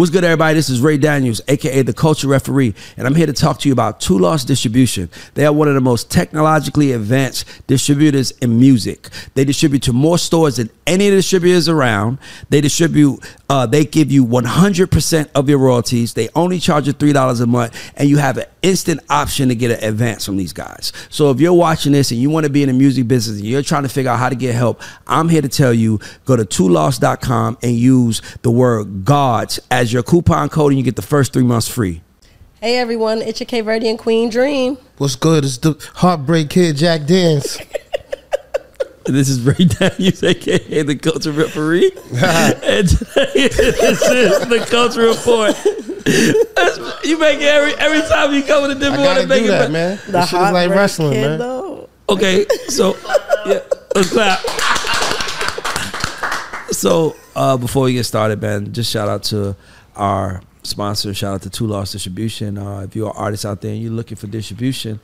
What's good, everybody? This is Ray Daniels, aka the Culture Referee, and I'm here to talk to you about TooLost Distribution. They are one of the most technologically advanced distributors in music. They distribute to more stores than any of the distributors around. They distribute, uh, they give you 100% of your royalties. They only charge you $3 a month, and you have an instant option to get an advance from these guys. So if you're watching this and you want to be in the music business and you're trying to figure out how to get help, I'm here to tell you go to toolost.com and use the word GAUDS as your coupon code and you get the first three months free. Hey everyone, it's your K Verdian Queen Dream. What's good? It's the Heartbreak Kid Jack Dance. This is Ray Daniels, aka the Culture Referee. and today this is the Culture Report. That's- you make it every every time you come with a different one. gotta to make do it that, better. man. The This shit is like Heartbreak wrestling, Kid, man. Though. Okay, so yeah, let's clap. So uh, before we get started, man, just shout out to our sponsor. Shout out to TooLost Distribution. Uh, if you're an artist out there and you're looking for distribution,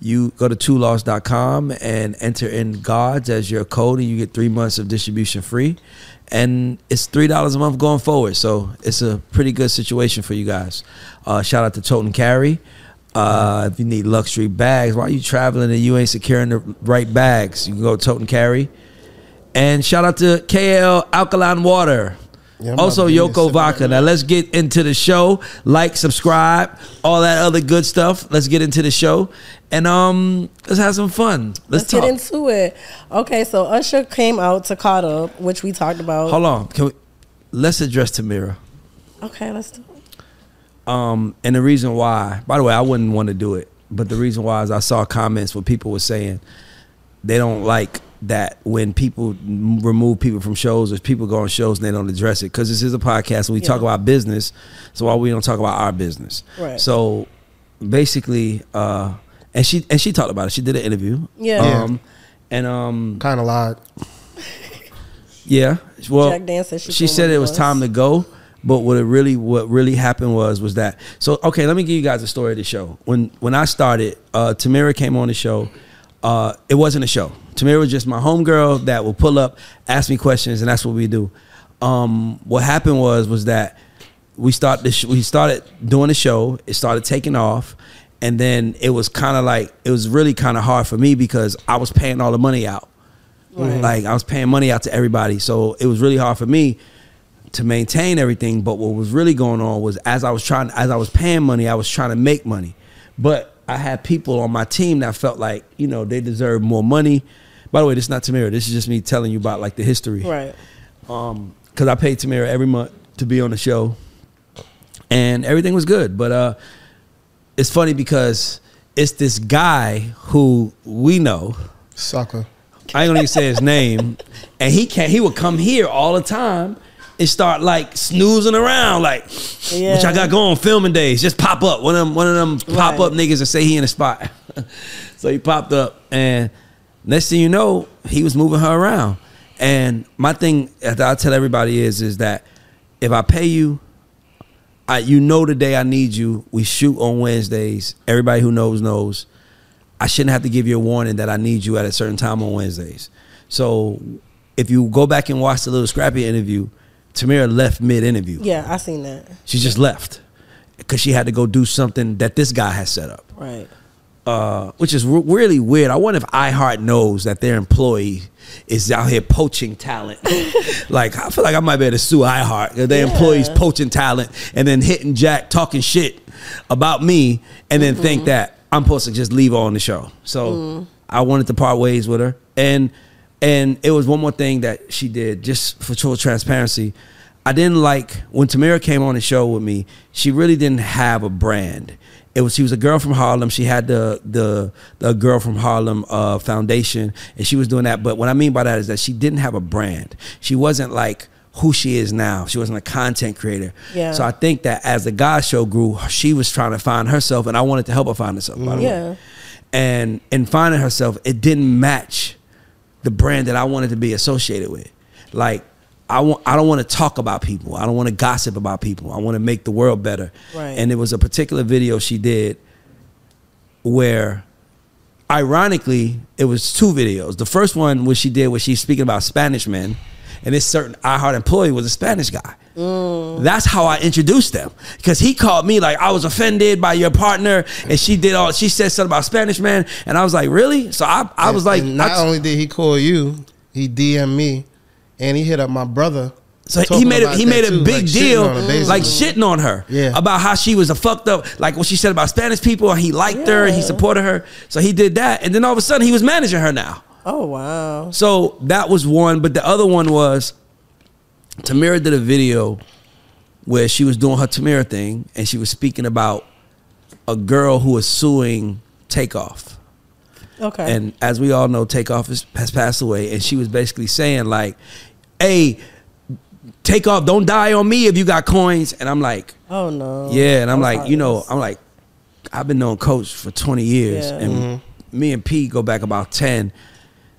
you go to toolost.com and enter in GAUDS as your code, and you get three months of distribution free. And it's three dollars a month going forward, so it's a pretty good situation for you guys. Uh, shout out to Toten Carry. Uh, if you need luxury bags, why are you traveling and you ain't securing the right bags? You can go Toten Carry. And shout out to KL Alkaline Water. Yeah, also about to get Yoko sick Vodka. Now let's get into the show. Like, subscribe, all that other good stuff. Let's get into the show. And um let's have some fun. Let's, Let's, talk. get into it. Okay, so Usher came out to Caught Up, which we talked about. Hold on. Can we let's address Tamira. Okay, let's do it. Um, and the reason why, by the way, I wouldn't want to do it, but the reason why is I saw comments where people were saying they don't like that when people remove people from shows or people go on shows and they don't address it because this is a podcast and we talk about business, so why we don't talk about our business? Right. So basically, uh, and she and she talked about it. She did an interview. Yeah. Um, and um, Kind of lied. yeah. Well, Jack Dan she she said it it was was. time to go. But what it really what really happened was was that so okay. Let me give you guys a story of the show. When when I started, uh, Tamira came on the show. Uh, it wasn't a show. Tamira was just my homegirl that will pull up, ask me questions, and that's what we do. Um, what happened was was that we start the sh- we started doing the show. It started taking off, and then it was kind of like it was really kind of hard for me because I was paying all the money out. Like I was paying money out to everybody, so it was really hard for me to maintain everything. But what was really going on was as I was trying, as I was paying money, I was trying to make money. But I had people on my team that felt like you know they deserved more money. By the way, this is not Tamira. This is just me telling you about like the history Right. because I paid Tamira every month to be on the show, and everything was good. But uh, it's funny because it's this guy who we know. Sucker. I ain't gonna even say his name, and he can't. He would come here all the time and start like snoozing around, like Yeah. which I got going filming days. Just pop up one of them, one of them pop Right. up niggas and say he in the spot. so he popped up, and next thing you know, he was moving her around. And my thing that I tell everybody is, is that if I pay you, I you know the day I need you. We shoot on Wednesdays. Everybody who knows knows. I shouldn't have to give you a warning that I need you at a certain time on Wednesdays. So if you go back and watch the Lil Scrappy interview, Tamira left mid interview. Yeah, I seen that. She just left because she had to go do something that this guy has set up, Right. uh, which is re- really weird. I wonder if iHeart knows that their employee is out here poaching talent. like I feel like I might be able to sue iHeart. Their Yeah. employees poaching talent and then hitting Jack talking shit about me, and then think that I'm supposed to just leave her on the show. So I wanted to part ways with her, and and it was one more thing that she did just for total transparency. I didn't like when Tamira came on the show with me. She really didn't have a brand. It was she was a girl from Harlem. She had the the the girl from Harlem uh, foundation, and she was doing that. But what I mean by that is that she didn't have a brand. She wasn't like who she is now. She wasn't a content creator. Yeah. So I think that as the GAUDS show grew, she was trying to find herself, and I wanted to help her find herself. By the Yeah. way, and in finding herself, it didn't match the brand that I wanted to be associated with. Like I want I don't want to talk about people. I don't want to gossip about people. I want to make the world better. Right. And it was a particular video she did where ironically it was two videos. The first one was she did where she's speaking about Spanish men and this certain iHeart employee was a Spanish guy. That's how I introduced them because he called me like I was offended by your partner, and she did all. She said something about Spanish man, and I was like, really? So I, I was like, not I- only did he call you, he DM me, and he hit up my brother. So he made about He made a too, big like deal, her, like shitting on her, Yeah. about how she was a fucked up, like what she said about Spanish people, and he liked her and he supported her. So he did that, and then all of a sudden he was managing her now. Oh wow. So that was one, but the other one was Tamira did a video where she was doing her Tamira thing, and she was speaking about a girl who was suing Takeoff. Okay. And as we all know, Takeoff is, has passed away, and she was basically saying like, "Hey, Takeoff, don't die on me if you got coins." And I'm like, oh no. "Yeah," and I'm That's like, you know. I'm like, I've been knowing Coach for 20 years, Yeah. and mm-hmm. me and Pete go back about 10.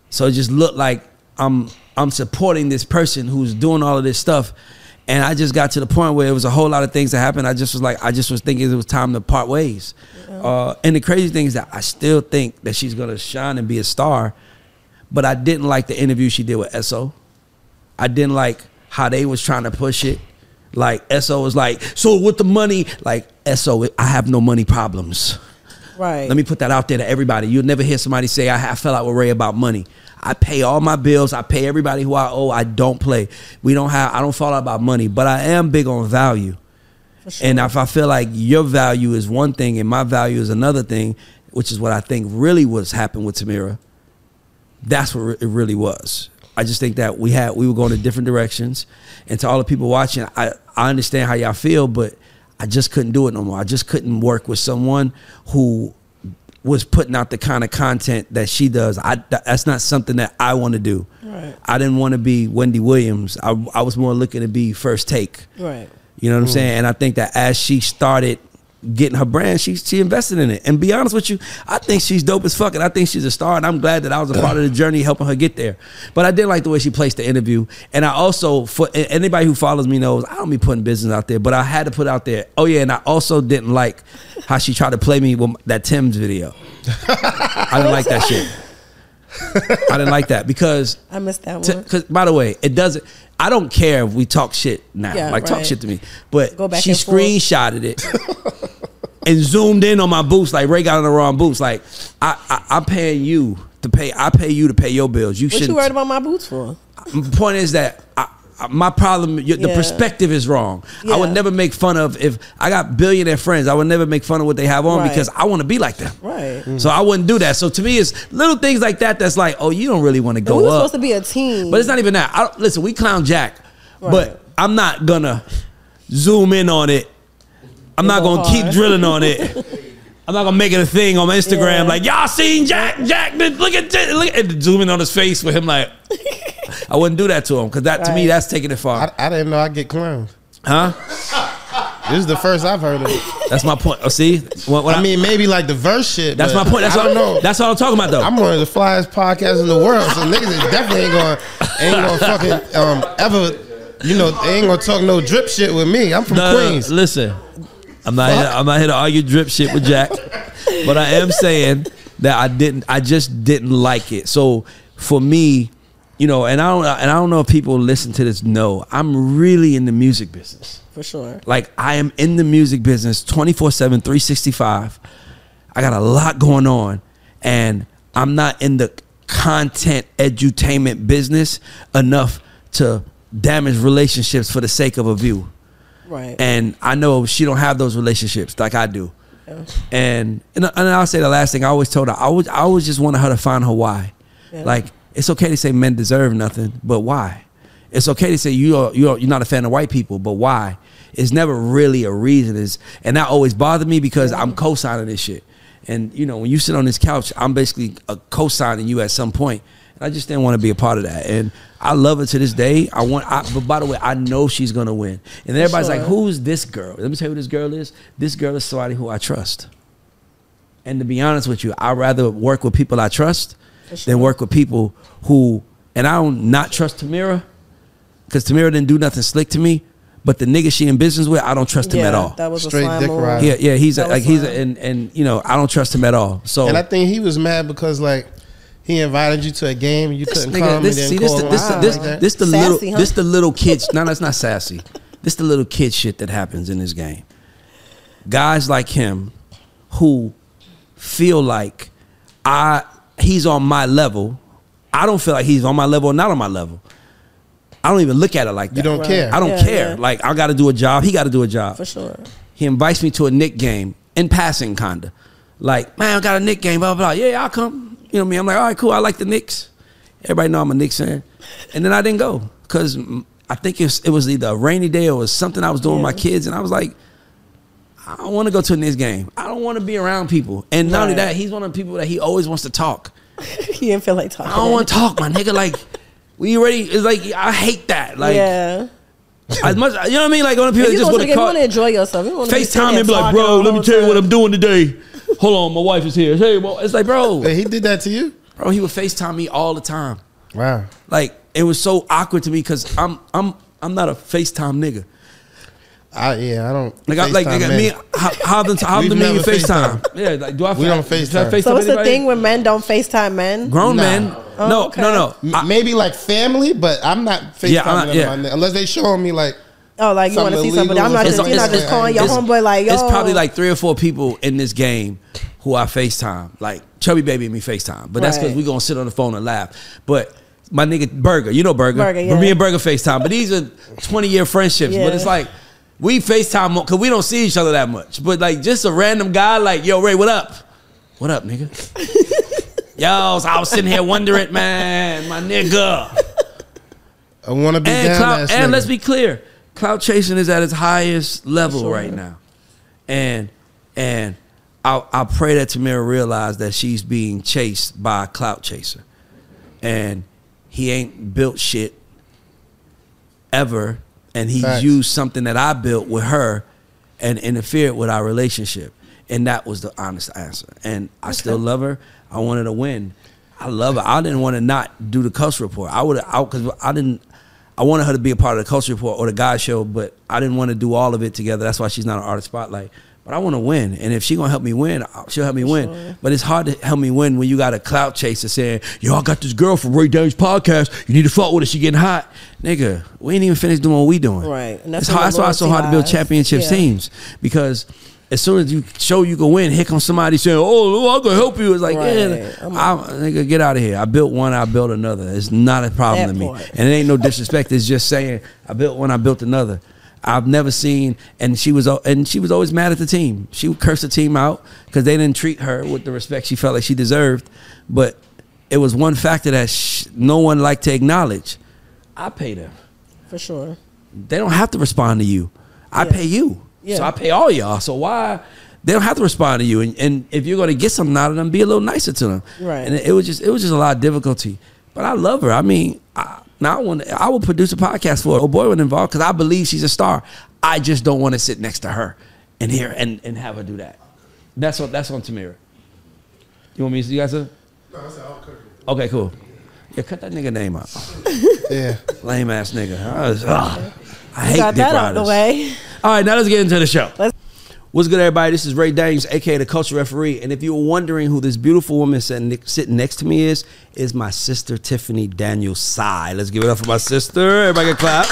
So it just looked like I'm I'm supporting this person who's doing all of this stuff. And I just got to the point where it was a whole lot of things that happened. I just was like, I just was thinking it was time to part ways. Uh, and the crazy thing is that I still think that she's gonna shine and be a star. But I didn't like the interview she did with SO. I didn't like how they was trying to push it. Like SO was like, so with the money, like SO, I have no money problems. Right. Let me put that out there to everybody. You'll never hear somebody say, I, I fell out with Ray about money. I pay all my bills. I pay everybody who I owe. I don't play. We don't have, I don't fall out about money, but I am big on value. For sure. And if I feel like your value is one thing and my value is another thing, which is what I think really was happened with Tamira, that's what it really was. I just think that we had we were going in different directions, and to all the people watching, I I understand how y'all feel, but I just couldn't do it no more. I just couldn't work with someone who was putting out the kind of content that she does. I that's not something that I want to do. Right. I didn't want to be Wendy Williams. I I was more looking to be First Take. right. You know what I'm mm. saying? And I think that as she started getting her brand, she she invested in it. And be honest with you, I think she's dope as fuck, and I think she's a star. And I'm glad that I was a part of the journey helping her get there. But I didn't like the way she placed the interview. And I also, for anybody who follows me knows, I don't be putting business out there, but I had to put out there. Oh yeah, and I also didn't like how she tried to play me with that Tim's video. I didn't like that shit. I didn't like that because I missed that one. because by the way, it doesn't. I don't care if we talk shit now. Yeah, like talk shit to me, but she screenshotted it and zoomed in on my boots. Like Ray got on the wrong boots. Like I, I I'm paying you to pay. I pay you to pay your bills. You what shouldn't. you worried about my boots for? The point is that I- Uh, my problem, the Yeah. perspective is wrong. I would never make fun of if I got billionaire friends. I would never make fun of what they have on Right. because I want to be like them. Right. So I wouldn't do that. So to me, it's little things like that that's like, oh, you don't really want to go we were up. supposed to be a team. But it's not even that. I don't, listen, we clown Jack, Right. but I'm not gonna zoom in on it. I'm not gonna keep drilling on it. I'm not gonna make it a thing on my Instagram Yeah. like y'all seen Jack. Jack, look at look at zoom in on his face with him like. I wouldn't do that to him because that to me that's taking it far, I, I didn't know I get clowned. huh? This is the first I've heard of it. That's my point. Oh, see, When- when I mean, maybe like the verse shit. that's but my point. That's I what don't know. That's what I'm talking about though. I'm one of the flyest podcasts in the world, so niggas is definitely ain't gonna ain't gonna fucking um ever, you know, they ain't gonna talk no drip shit with me. I'm from No, no, Queens. listen, I'm not. Here, I'm not here to argue drip shit with Jack, but I am saying that I didn't. I just didn't like it. So for me, you know, and I don't. And I don't know if people listen to this. know I'm really in the music business. for sure. Like I am in the music business 24 7, 365. I got a lot going on. And I'm not in the content edutainment business enough to damage relationships for the sake of a view. Right. And I know she don't have those relationships like I do. Yeah. And and, and I'll say the last thing I always told her, I was I always just wanted her to find her why. Yeah. Like it's okay to say men deserve nothing, but why? It's okay to say you are you're you're not a fan of white people, but why? It's never really a reason. Is and that always bothered me because I'm co-signing this shit. And you know, when you sit on this couch, I'm basically uh, co-signing you at some point. And I just didn't want to be a part of that. And I love her to this day. I want. I, but by the way, I know she's gonna win. And everybody's sure. like, "Who's this girl?" Let me tell you who this girl is. This girl is somebody who I trust. And to be honest with you, I'd rather work with people I trust sure. than work with people who. And I don't not trust Tamira because Tamira didn't do nothing slick to me. But the nigga she in business with, I don't trust him yeah, at all. That was Straight a slime dick move. rider. Yeah, yeah, he's a, That was like he's a, and and you know I don't trust him at all. So And I think he was mad because like He invited you to a game and you This couldn't nigga, come this, and see, this, the, this, out the, this, like this the Sassy, little, huh? this the little kids. No, that's not sassy. This the little kid shit that happens in this game. Guys like him, who feel like I, he's on my level. I don't feel like he's on my level or not on my level. I don't even look at it like that. You don't Right. care. I don't Yeah, care. yeah. Like I got to do a job. He got to do a job. For sure. He invites me to a Knick game in passing, kinda. Like, man, I got a Knick game, blah, blah, blah. Yeah, yeah, I'll come. You know what I mean? I'm like, all right, cool. I like the Knicks. Everybody know I'm a Knicks fan. And then I didn't go because I think it was, it was either a rainy day or it was something I was doing with my kids. And I was like, I don't want to go to a Knicks game. I don't want to be around people. And not only that, he's one of the people that he always wants to talk. he didn't feel like talking. I don't want to talk, my nigga. Like, we already, it's like, I hate that. Like, yeah. as much, you know what I mean? Like, on the people that you just want want to to call. enjoy yourself. You wanna be sitting FaceTime and be like, bro, let me tell you what. I'm doing today. Hold on, my wife is here. Hey, well, it's like, bro, Wait, he did that to you? bro, he would FaceTime me all the time. Wow. Like it was so awkward to me because I'm I'm I'm not a FaceTime nigga. I yeah, I don't. Like I, like FaceTime nigga, men. me how how the how We've the me you never FaceTime? Yeah, like do I? We don't do FaceTime. So what's the thing when men don't FaceTime men? Grown Nah. men. Oh, no, okay. no, no, M- I- maybe like family, but I'm not FaceTiming Yeah, I'm not- them yeah. on unless they showing me like Oh, like you want to see somebody? I'm not just something. you're not just calling your it's- homeboy like yo. It's probably like three or four people in this game who I FaceTime. Like Chubby Baby and me FaceTime. But that's because Right. we gonna sit on the phone and laugh. But my nigga Burger, you know Burger. Burger, yeah. Me and Burger FaceTime. But these are 20 year friendships. But it's like we FaceTime because we don't see each other that much. But like just a random guy like, yo, Ray, what up? What up, nigga? yo, so I was sitting here wondering, man, my nigga. I want to be And, down clout, ass and let's be clear, clout chasing is at its highest level Sure. right now, and and I, I pray that Tamira realize that she's being chased by a clout chaser, and he ain't built shit ever, and he's Facts. used something that I built with her, and interfered with our relationship, and that was the honest answer. And I still love her. I wanted to win. I love her. I didn't want to not do the culture report. I would have because I didn't. I wanted her to be a part of the culture report or the guy show, but I didn't want to do all of it together. That's why she's not an artist spotlight. But I want to win, and if she gonna help me win, uh, she'll help me win. But it's hard to help me win when you got a clout chaser saying, "Yo, I got this girl from Ray Daniels podcast. You need to fuck with her. She getting hot, nigga. We ain't even finished doing what we doing. Right. And that's hard, that's why it's so hard to build championship Yeah. teams because as soon as you show you can win, here comes somebody saying, "Oh, I can help you." It's like, Right. yeah, I'm nigga, get out of here. I built one, I built another. It's not a problem That to me, part. and it ain't no disrespect. It's just saying, I built one, I built another. I've never seen, and she was, and she was always mad at the team. She would curse the team out because they didn't treat her with the respect she felt like she deserved. But it was one factor that sh- no one liked to acknowledge. I pay them for sure. they don't have to respond to you. I Yeah. pay you. Yeah. So I pay all y'all. So why they don't have to respond to you? And, and if you're gonna get something out of them, be a little nicer to them. Right. And it, it was just it was just a lot of difficulty. But I love her. I mean, I, now I want to, I will produce a podcast for her. Oh boy, would involved because I believe she's a star. I just don't want to sit next to her and hear and, and have her do that. That's what that's on Tamira. You want me to see you guys? Sir? Okay, cool. Yeah, cut that nigga name out. yeah. Lame ass nigga. I, was- ugh. I hate Got dick that out the way. All right, now let's get into the show. Let's- What's good, everybody? This is Ray Daniels, aka the Culture Referee. And if you were wondering who this beautiful woman sitting, next to me is, is my sister Tiffany Daniel Sai. Let's give it up for my sister. Everybody clap.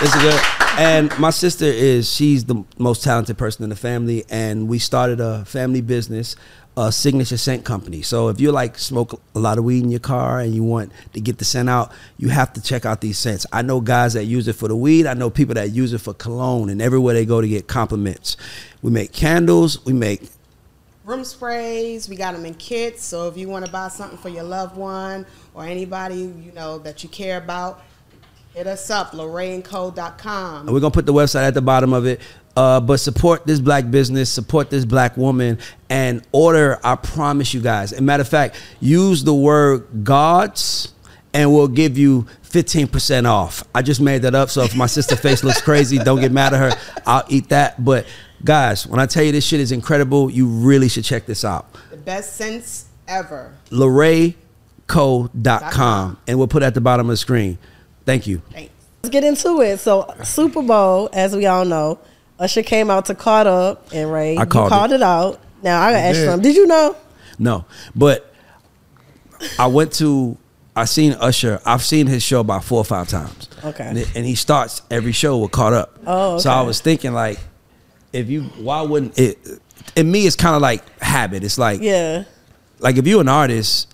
This is good. And my sister is she's the most talented person in the family, and we started a family business, a signature scent company. So if you like smoke a lot of weed in your car and you want to get the scent out, you have to check out these scents. I know guys that use it for the weed. I know people that use it for cologne, and everywhere they go to get compliments. We make candles. We make room sprays. We got them in kits. So if you want to buy something for your loved one or anybody you know that you care about, hit us up, and lorraineco.com. we're gonna put the website at the bottom of it. Uh, but support this black business, support this black woman, and order. I promise you guys. And matter of fact, use the word GAUDS, and we'll give you fifteen percent off. I just made that up, so if my sister face looks crazy, don't get mad at her. I'll eat that. But guys, when I tell you this shit is incredible, you really should check this out. The best sense ever. LorrayCo.com, and we'll put it at the bottom of the screen. Thank you. Thanks. Let's get into it. So Super Bowl, as we all know, Usher came out to caught up and Ray. I called you called it. it. out. Now I gotta ask did. some. Did you know? No, but I went to I seen Usher. I've seen his show about four or five times. Okay. and, it- and he starts every show with caught up. Oh, so I was thinking like, if you why wouldn't it? In me, it's kind of like habit. It's like Yeah. like if you're an artist,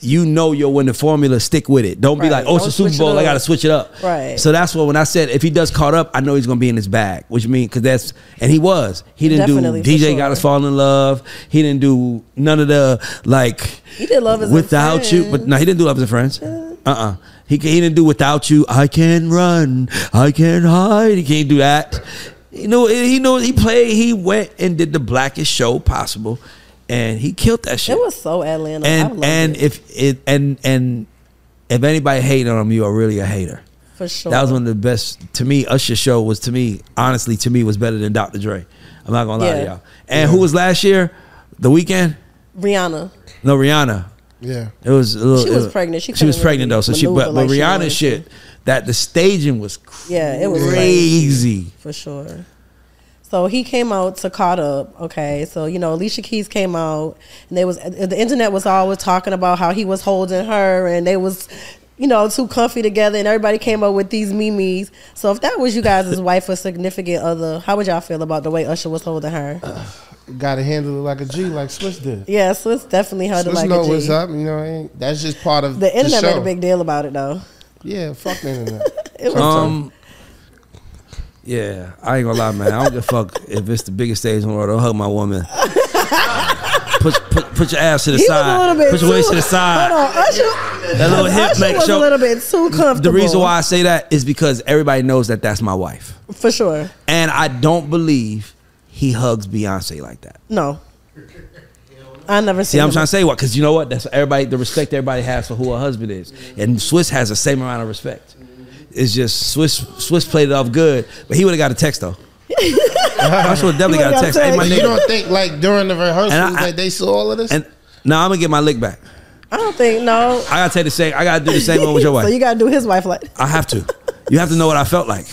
you know your winning formula, stick with it. Don't be like, oh, it's a Super Bowl, I gotta switch it up. Right. So that's what when I said if he does caught up, I know he's gonna be in his bag. Which means because that's and he was. He didn't Definitely, do DJ sure. got us falling in love. He didn't do none of the like He did Love without you. But no, he didn't do love as a friends. Uh uh He he didn't do without you. I can run. I can hide. He can't do that. You know he know he played. He went and did the blackest show possible, and he killed that shit It was so Atlanta. I and loved and it, if it and and if anybody hating on him, you are really a hater. for sure. That was one of the best to me. Usher show was to me, honestly, to me was better than Dr. Dre. I'm not gonna lie to y'all. And who was last year? The Weeknd? Rihanna. No, Rihanna. Yeah. It was a little. She was it- pregnant. She She was couldn't pregnant though, so she. But, like but Rihanna shit, to. that the staging was Yeah, it was crazy. for sure. So he came out to caught up. Okay, so you know Alicia Keys came out, and they was the internet was always talking about how he was holding her, and they was, you know, too comfy together, and everybody came up with these memes. So if that was you guys' wife or significant other, how would y'all feel about the way Usher was holding her? Got to handle it like a G, like Swizz did. Yeah, Swizz definitely held it like know a G. what's up. You know, that's just part of The internet show. made a big deal about it though. Yeah, fuck the internet. It was Um. Yeah, I ain't gonna lie, man. I don't give a fuck if it's the biggest stage in the world. I'll hug my woman. put, put put your ass to the he side. Put your waist to the side. Hold on, Usher, That little hip Usher was show. a little bit too comfortable. The reason why I say that is because everybody knows that that's my wife, for sure, and I don't believe he hugs Beyonce like that. no. I never See. I'm trying to say what because you know what? That's everybody. The respect everybody has for who her husband is, and Swizz has the same amount of respect. It's just Swizz. Swizz played it off good, but he would have got a text though. I should have definitely got a text. Hey, my text. you nigga. don't think like during the rehearsals And I- that they saw all of this? And now I'm gonna get my lick back. I don't think no. I gotta take the same. I gotta do the same one with your wife. So you gotta do his wife like. I have to. You have to know what I felt like.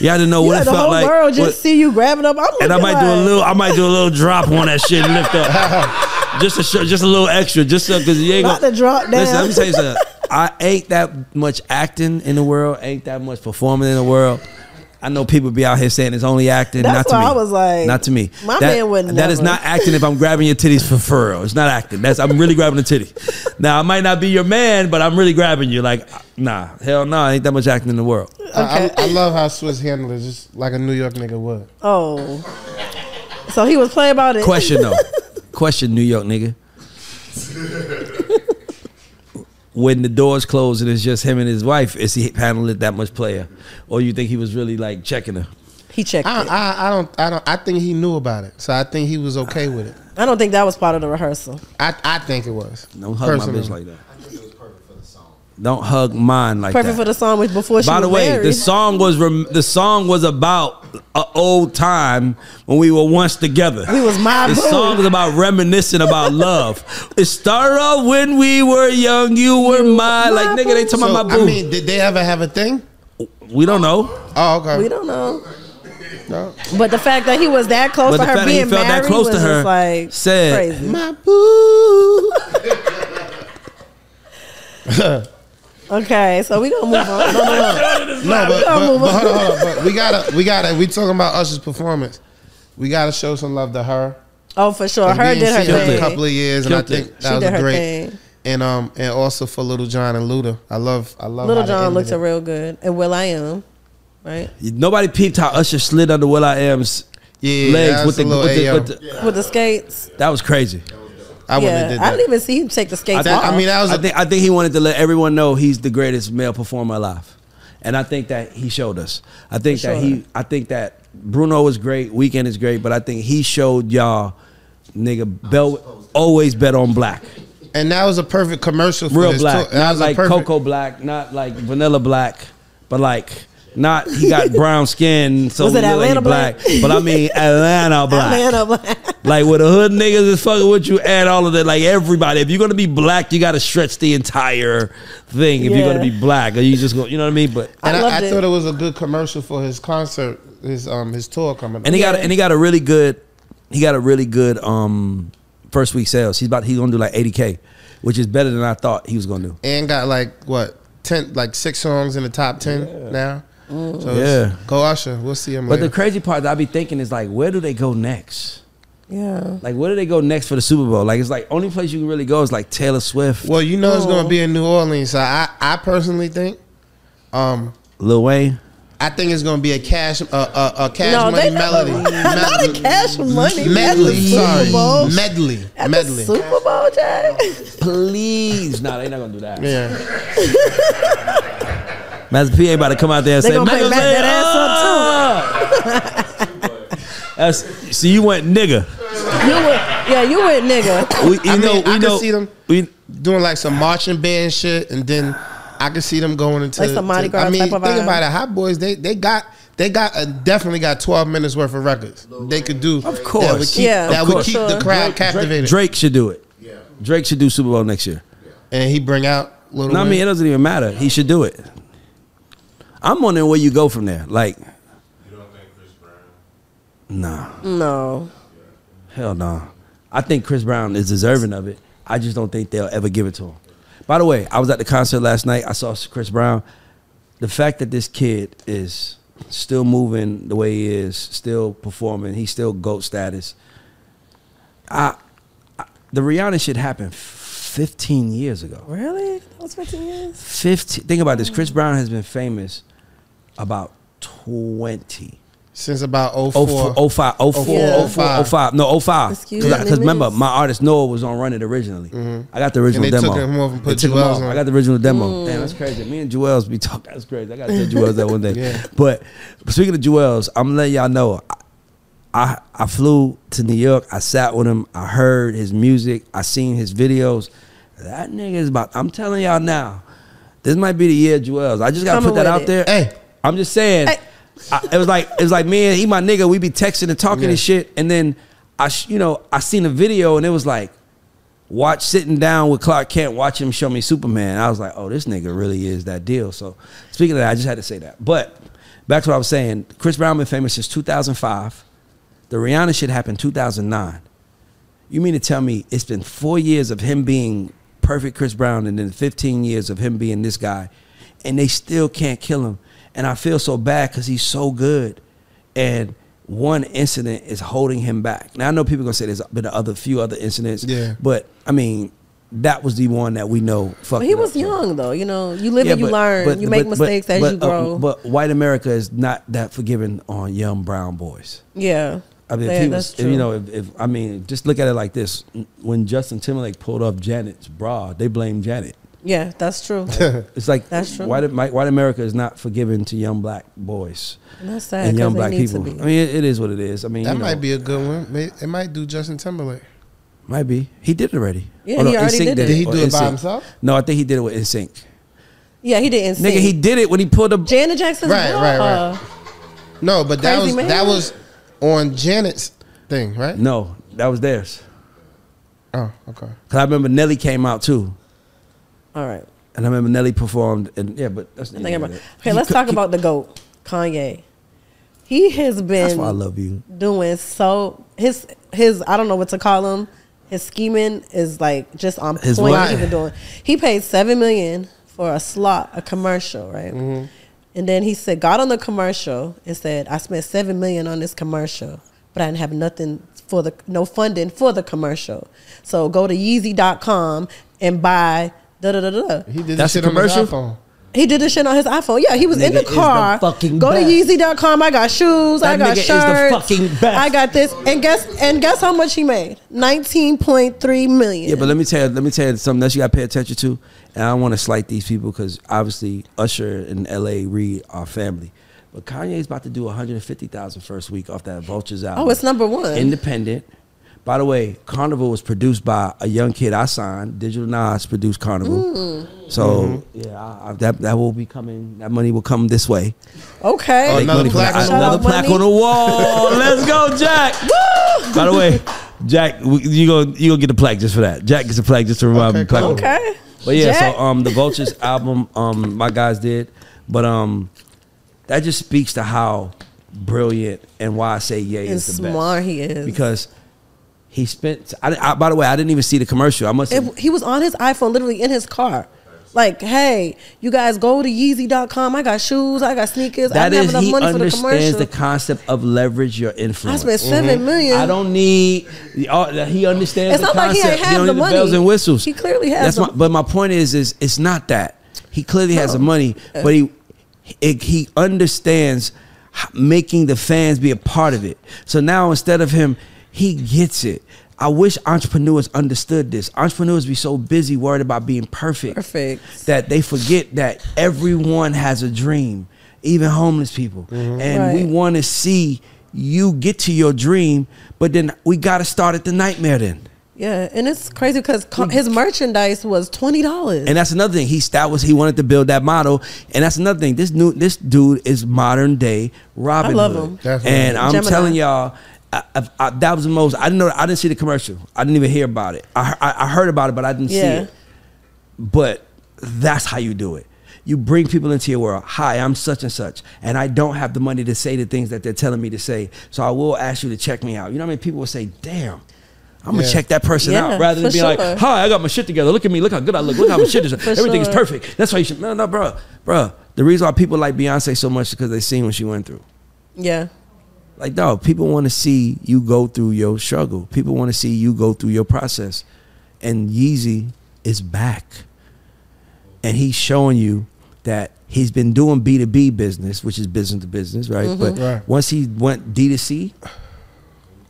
You have to know You what had it the felt whole like. world just what- see you grabbing up. I'm and I looking might do a little. I might do a little drop on that shit and lift up, just a show, just a little extra, just so because you ain't Not gonna the drop Listen, down. let me tell you something. I ain't that much acting in the world. Ain't that much performing in the world. I know people be out here saying it's only acting. That's not to why me. I was like, not to me. my that, man wouldn't. That is never. not acting. If I'm grabbing your titties for furrow, it's not acting. That's I'm really grabbing the titty. Now I might not be your man, but I'm really grabbing you. Like, nah, hell no, ain't that much acting in the world. I, I, Okay. I love how Swizz handled it, just like a New York nigga would. Oh, so he was playing about it. Question though. Question, New York nigga. When the doors close and it's just him and his wife, is he handling it that much player, or you think he was really like checking her? He checked I, it. I, I don't, I don't, I think he knew about it, so I think he was okay with it. I don't think that was part of the rehearsal. I, I think it was. Don't hug my bitch like that. I think it was perfect for the song. Don't hug mine like Perfect that. Perfect for the song was before she By the was way, married. the song was rem- the song was about an old time when we were once together. We was my The boo. song is about reminiscing about love. It started off when we were young. You were You my my like nigga. They talking So, about my boo. I mean, did they ever have a thing? we don't know, Oh, okay. we don't know. No. But the fact that he was that close but to her fact that he being felt married that close was to her just like said, crazy. "My boo." Okay, so we gonna move on. No, no, no. No, but, Come but, on. but hold on, hold on. But we gotta, we gotta. We talking about Usher's performance. We gotta show some love to her. Oh, for sure. And Her we did her seen her in thing. a couple of years, and I Killed it. think that She was did her great. thing. And um, and also for Lil Jon and Luda. I love, I love. Lil Jon ended looked real good, and will.i.am, right Nobody peeped how Usher slid under will.i.am's Yeah, legs with the, a little with, the, with the. with the skates. That was crazy. I wouldn't yeah, have did I that. didn't even see him take the skates That- off. I mean, that was. I a- think I think he wanted to let everyone know he's the greatest male performer alive, and I think that he showed us. I think For that sure. he. I think that Bruno was great. Weeknd is great, but I think he showed y'all, nigga, Bell always bet on black, and that was a perfect commercial for real his black, tour. That not was a like perfect- cocoa black, not like vanilla black, but like. Not he got brown skin, so Was he it look like he Atlanta black? But I mean Atlanta black. Atlanta black. Like with the hood niggas is fucking with you Add all of that. Like everybody, if you're gonna be black, you gotta stretch the entire thing. If you're gonna be black, or you just go, you know what I mean? But I And I, I, loved it. thought it was a good commercial for his concert, his um his tour coming. and up. he got and he got a really good, he got a really good um first week sales. He's about he's gonna do like 80k. which is better than I thought he was gonna do. and got like what ten, like six songs in the top ten now. So Yeah. go Usher. We'll see him But later. the crazy part that I be thinking is like, where do they go next? Yeah. Like, where do they go next for the Super Bowl? Like, it's like only place you can really go is like Taylor Swift, well, you know it's Oh. gonna be in New Orleans. So I, I personally think, um, Lil Wayne. I think it's gonna be a cash, uh, uh, a cash No, money they melody, not a cash money medley. At the Super Bowl. Sorry, medley, At medley. the Super Bowl, Jay. Please, nah, they're not gonna do that. Yeah, Master P ain't about to come out there and They say, gonna "Nigga, bring back say, that "Ah." That's so you went nigga. You went, yeah, you went nigga. We, you I know, mean, we I know. can see them We, doing like some marching band shit, and then I can see them going into Like some Mardi to- Gras I mean, type of think vibe. about it. Hot Boys, they they got. They got uh, definitely got twelve minutes worth of records. They could do, Of course. That would keep, Yeah, that would course. keep the Sure. crowd captivated. Drake should do it. Yeah, Drake should do Super Bowl next year. yeah. and he bring out little. No, I mean it doesn't even matter. He should do it. I'm wondering where you go from there. Like, You don't think Chris Brown? nah, No. hell no. I think Chris Brown is deserving of it. I just don't think they'll ever give it to him. By the way, I was at the concert last night. I saw Chris Brown. The fact that this kid is still moving the way he is, still performing, he's still GOAT status. I, I the Rihanna shit happened 15 years ago. Really? That was 15 years? 15 think about this chris brown has been famous about 20 since about 04. 04, 05, 04, Yeah. 04, 05. No, 05. Excuse Because remember, my artist Noah was on Run It originally. Mm-hmm. I got the original And they demo. took him off and put They took him off. on. I got the original demo. Mm. Damn, that's crazy. Me and Jewels be talking. That's crazy. I got to tell Jewels that one day. Yeah. But speaking of Jewels, I'm letting y'all know. I I flew to New York. I sat with him. I heard his music. I seen his videos. That nigga is about. I'm telling y'all now. This might be the year of Jewels. I just gotta Coming put that out it. there. Hey. I'm just saying. Hey. I, it was like it was like me and he my nigga. We be texting and talking Yeah. and shit. And then I, sh- you know, I seen a video and it was like, watch sitting down with Clark Kent, watch him show me Superman. I was like, oh, this nigga really is that deal. So speaking of that, I just had to say that. But back to what I was saying. Chris Brown been famous since 2005. The Rihanna shit happened 2009. You mean to tell me it's been four years of him being perfect Chris Brown and then 15 years of him being this guy, and they still can't kill him? And I feel so bad because he's so good. And one incident is holding him back. Now I know people are gonna say there's been other few other incidents, Yeah. but I mean that was the one that we know. Fucked But he was up, so. young, though. You know, you live Yeah, and you but- learn. but- you make but- mistakes but- as but, you uh, grow. but white America is not that forgiving on young brown boys. yeah. I mean, Yeah, if he that's was, true. you know, if, if I mean, just look at it like this: when Justin Timberlake pulled off Janet's bra, they blamed Janet. Yeah, that's true. It's like That's true. White, white America is not forgiving to young black boys And that's sad and young black people. I mean, it, it is what it is. I mean, That you know, might be a good one. May- It might do Justin Timberlake. might be. He did it already. Yeah, Oh, no, he already NSYNC did it. Did he oh, do it by himself? No, I think he did it with NSYNC. yeah, he didn't sing. Nigga, he did it when he pulled up. Janet Jackson's Right, right, right. No, but that was man. that was on Janet's thing, right? No, that was theirs. Oh, okay. Cause I remember Nelly came out too, All right. and I remember Nelly performed. And yeah, but that's I'm- Okay, let's talk about the GOAT, Kanye. He has That's been why I love you. doing so his his I don't know what to call him. His scheming is like just on His point. what? Been doing. He paid seven million for a slot, a commercial, right? Mm-hmm. And then he said, got on the commercial and said, I spent seven million on this commercial, but I didn't have nothing for the no funding for the commercial. So go to Yeezy.com and buy da da da da. He did That's this shit a on his commercial? iPhone. He did this shit on his iPhone. Yeah, he was in Nigga the is the car. fucking Go best. to Yeezy.com. I got shoes. I got nigga is the shirts. fucking best. I got this. And guess and guess how much he made? Nineteen point three million. Yeah, but let me tell you, let me tell you something else you got to pay attention to. And I don't want to slight these people because obviously Usher and L.A. Reid are family. But Kanye's about to do 150,000 first week off that Vultures album. Oh, it's number one. Independent. By the way, Carnival was produced by a young kid I signed. Digital Nas produced Carnival. Mm. So yeah, I, I, that that will be coming. That money will come this way. okay. Oh, another plaque on the another wall. plaque on the wall. Let's go, Jack. By the way, Jack, we- you gonna you gonna get the plaque just for that. Jack gets a plaque just to remind Okay, me. Cool. on the wall. okay. But yeah, Jack. so um, the Vultures album, um, my guys did, but um, that just speaks to how brilliant and why I say Ye and is the best smart he is. because He spent. I, I, by the way, I didn't even see the commercial. I must. It, he was on his iPhone, literally in his car. Like, hey, you guys go to Yeezy.com. I got shoes. I got sneakers. I that didn't is, have enough he money for the understands commercial. the concept of leverage your influence. I spent mm-hmm. seven million. I don't need. The, all, he understands. It's the not like he concept. ain't have the need money. bells and whistles. He clearly has That's the- my, but my point is, is it's not that he clearly has the money, but he it, he understands making the fans be a part of it. So now instead of him, he gets it. I wish entrepreneurs understood this. Entrepreneurs be so busy worried about being perfect, Perfect. that they forget that everyone has a dream, even homeless people, mm-hmm. and we want to see you get to your dream. But then we got to start at the nightmare then. Yeah, and it's crazy because mm. his merchandise was twenty dollars. And that's another thing. He that was he wanted to build that model, and that's another thing. This new this dude is modern day Robin I love Hood. him. Definitely. And I'm Gemini. telling y'all, I, I, I, that was the most. I didn't know. I didn't see the commercial. I didn't even hear about it. I I, I heard about it, but I didn't see it. But that's how you do it. You bring people into your world. Hi, I'm such and such, and I don't have the money to say the things that they're telling me to say. So I will ask you to check me out. You know what I mean? People will say, "Damn." I'm gonna check that person Yeah, out rather than be being like, "Hi, I got my shit together. Look at me. Look how good I look. Look how my shit is. For Everything is perfect." That's why you should. No, no, bro, bro. The reason why people like Beyonce so much is because they seen what she went through. yeah, Like, dog, people want to see you go through your struggle. People want to see you go through your process. And Yeezy is back. And he's showing you that he's been doing B2B business, which is business to business, right? Mm-hmm. But Right. once he went D2C,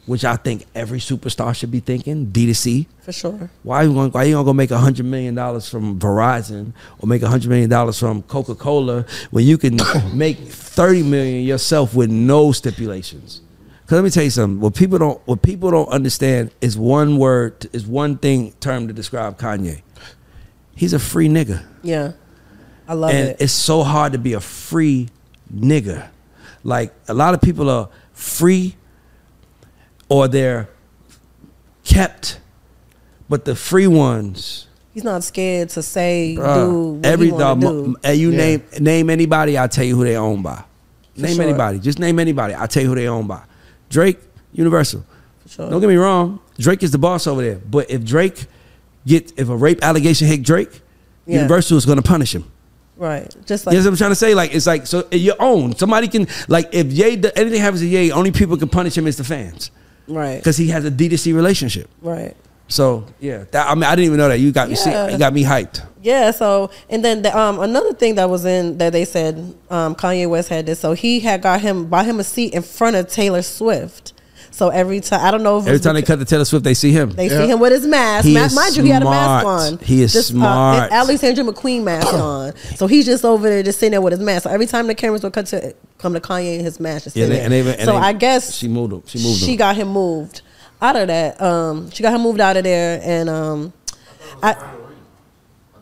which I think every superstar should be thinking, D2C. for sure. Why you gonna, why you gonna go make a hundred million dollars from Verizon or make a hundred million dollars from Coca Cola when you can make thirty million yourself with no stipulations? Cause let me tell you something. What people don't what people don't understand is one word is one thing term to describe Kanye. He's a free nigga, Yeah, I love and it. And it's so hard to be a free nigga. Like a lot of people are free or they're kept, but the free ones. He's not scared to say, Bruh, do what every he dog, do. and you Yeah. name name anybody, I'll tell you who they own by. name sure. anybody, just name anybody. I'll tell you who they own by. Drake, Universal. For sure. Don't get me wrong, Drake is the boss over there. But if Drake get if a rape allegation hit Drake, Yeah. Universal is going to punish him. Right, just You like know what I'm trying to say? Like it's like so your own. Somebody can like if Ye anything happens to Ye, only people can punish him is the fans right, because he has a D2C relationship. right. So yeah, that, I mean I didn't even know that. You got me see, Yeah. you got me hyped. Yeah. So, and then the, um, another thing that was in that they said um, Kanye West had this. So he had got him bought him a seat in front of Taylor Swift. So every time I don't know if Every was time they cut the Taylor Swift, they see him. They Yeah. see him with his mask. He Ma- is Mind you, he had a mask on. He is Just, uh, smart. an Alexander McQueen mask on. So he's just over there, just sitting there with his mask. So every time the cameras would cut to come to Kanye and his mask, just Yeah, they- and they- and so they- I guess she moved him. She moved him. She got him moved out of that. Um, she got him moved out of there, and um, I.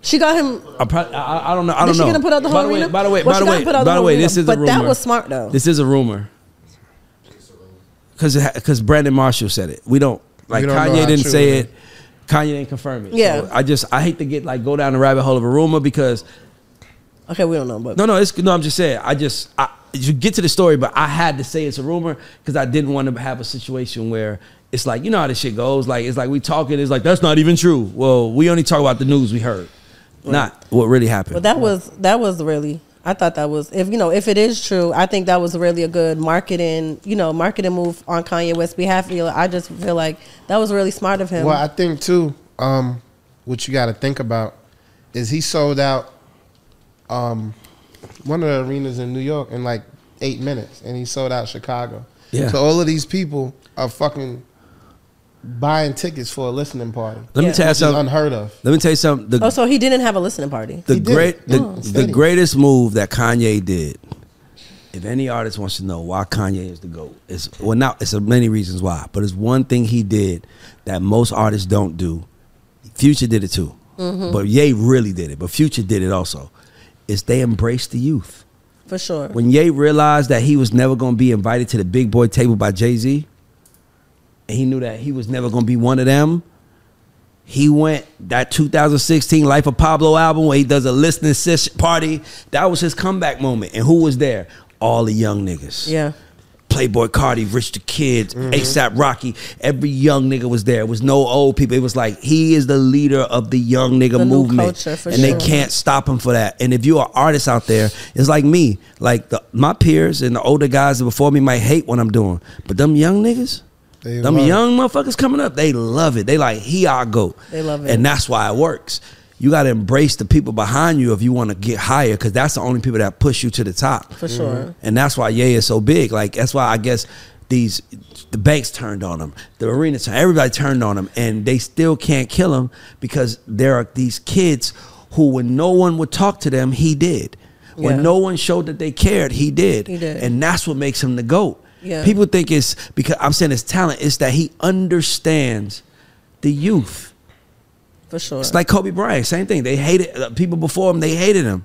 She got him. I, probably, I, I don't know. I Did don't she know. get him put out the by whole the way, arena? by the way, Well, by the got way, put out by the the way, this is a rumor. but rumor. that was smart, though. This is a rumor. Because because Brandon Marshall said it. We don't like We don't Kanye didn't true say it it. Kanye didn't confirm it. Yeah. So I just I hate to get like go down the rabbit hole of a rumor because Okay, we don't know, but no no it's no I'm just saying I just I you get to the story but I had to say it's a rumor because I didn't want to have a situation where it's like you know how this shit goes like it's like we talking it's like that's not even true. Well we only talk about the news we heard, not what really happened. But that was that was really I thought that was if you know if it is true I think that was really a good marketing you know marketing move on Kanye West's behalf. I just feel like that was really smart of him. Well, I think too. Um, what you got to think about is he sold out um, one of the arenas in New York in like eight minutes, and he sold out Chicago. Yeah. So all of these people are fucking buying tickets for a listening party. Let Yeah. me tell you something. unheard of. Let me tell you something. The, oh, so he didn't have a listening party. the He great the, Oh. the greatest move that Kanye did. If any artist wants to know why Kanye is the GOAT, it's well now it's many reasons why, but it's one thing he did that most artists don't do. Future did it too. Mm-hmm. But Ye really did it, but Future did it also. Is they embraced the youth. For sure. When Ye realized that he was never gonna be invited to the big boy table by Jay-Z, and he knew that he was never gonna be one of them, he went that 2016 Life of Pablo album where he does a listening session party. That was his comeback moment. And who was there? All the young niggas. yeah. Playboi Carti, Rich the Kid, Mm-hmm. ASAP Rocky. Every young nigga was there. It was no old people. It was like he is the leader of the young nigga The movement, and they can't stop him for that. And if you're an artist out there, it's like me. Like the, my peers and the older guys before me might hate what I'm doing, but them young niggas. They them love it. young motherfuckers coming up, they love it. They like, he our goat. They love it. And that's why it works. You got to embrace the people behind you if you want to get higher, because that's the only people that push you to the top. For sure. Mm-hmm. And that's why Ye is so big. Like that's why I guess these the banks turned on him, the arena, turned- everybody turned on him, and they still can't kill him because there are these kids who, when no one would talk to them, he did. When Yeah. no one showed that they cared, he did. He did. And that's what makes him the goat. Yeah. People think it's because I'm saying it's talent. It's that he understands the youth. For sure. It's like Kobe Bryant, same thing. They hated uh, people before him. They hated him.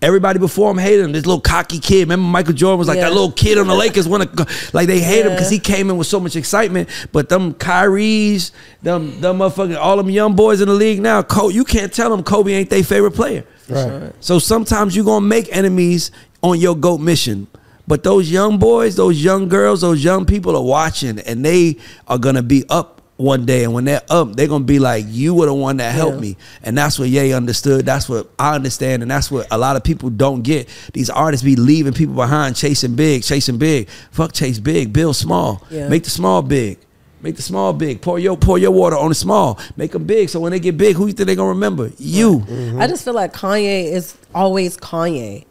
Everybody before him hated him. This little cocky kid. Remember Michael Jordan was like Yeah. that little kid on the Lakers. Want to like they hate him because he came in with so much excitement. But them Kyrie's, them them motherfucking all them young boys in the league now. Kobe, you can't tell them Kobe ain't their favorite player. Right. So sometimes you're gonna make enemies on your GOAT mission. But those young boys, those young girls, those young people are watching and they are gonna be up one day. And when they're up, they're gonna be like, You were the one that helped Yeah. me. And that's what Ye understood. That's what I understand. And that's what a lot of people don't get. These artists be leaving people behind, chasing big, chasing big. Fuck chase big, build small. Yeah. Make the small big. Make the small big. Pour your pour your water on the small. Make them big. So when they get big, who you think they gonna remember? You. I just feel like Kanye is always Kanye.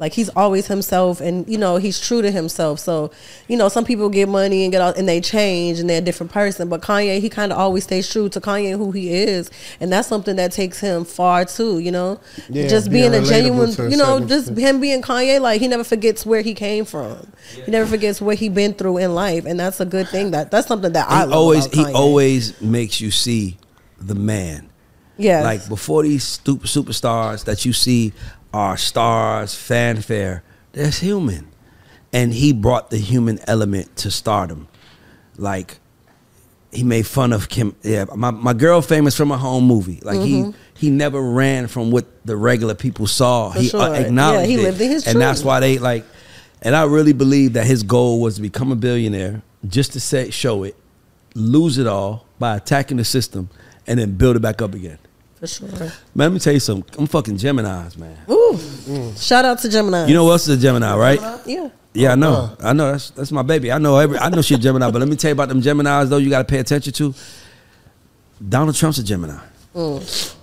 Like he's always himself, and you know he's true to himself. So, you know, some people get money and get all, and they change, and they're a different person. But Kanye, he kind of always stays true to Kanye who he is, and that's something that takes him far too. You know, Yeah, just being being, a genuine, a you know, just extent. him being Kanye. Like he never forgets where he came from. He never forgets what he been through in life, and that's a good thing. That that's something that I love always about he always makes you see the man. yeah, Like before these super superstars that you see are stars, fanfare, they're human. And he brought the human element to stardom. Like he made fun of Kim. Yeah, my, my girl famous from a home movie. Like he he never ran from what the regular people saw. Mm-hmm. For he uh, sure. acknowledged Yeah, he it. lived in his and that's why they like. And I really believe that his goal was to become a billionaire, just to say show it, lose it all by attacking the system, and then build it back up again. For sure. Man, let me tell you something. I'm fucking Gemini's, man. Ooh, shout out to Gemini. You know what else is a Gemini, right? yeah. Yeah, I know. Uh-huh. I know. That's that's my baby. I know every. I know she's Gemini, but let me tell you about them Geminis though. You got to pay attention to. Donald Trump's a Gemini. Mm.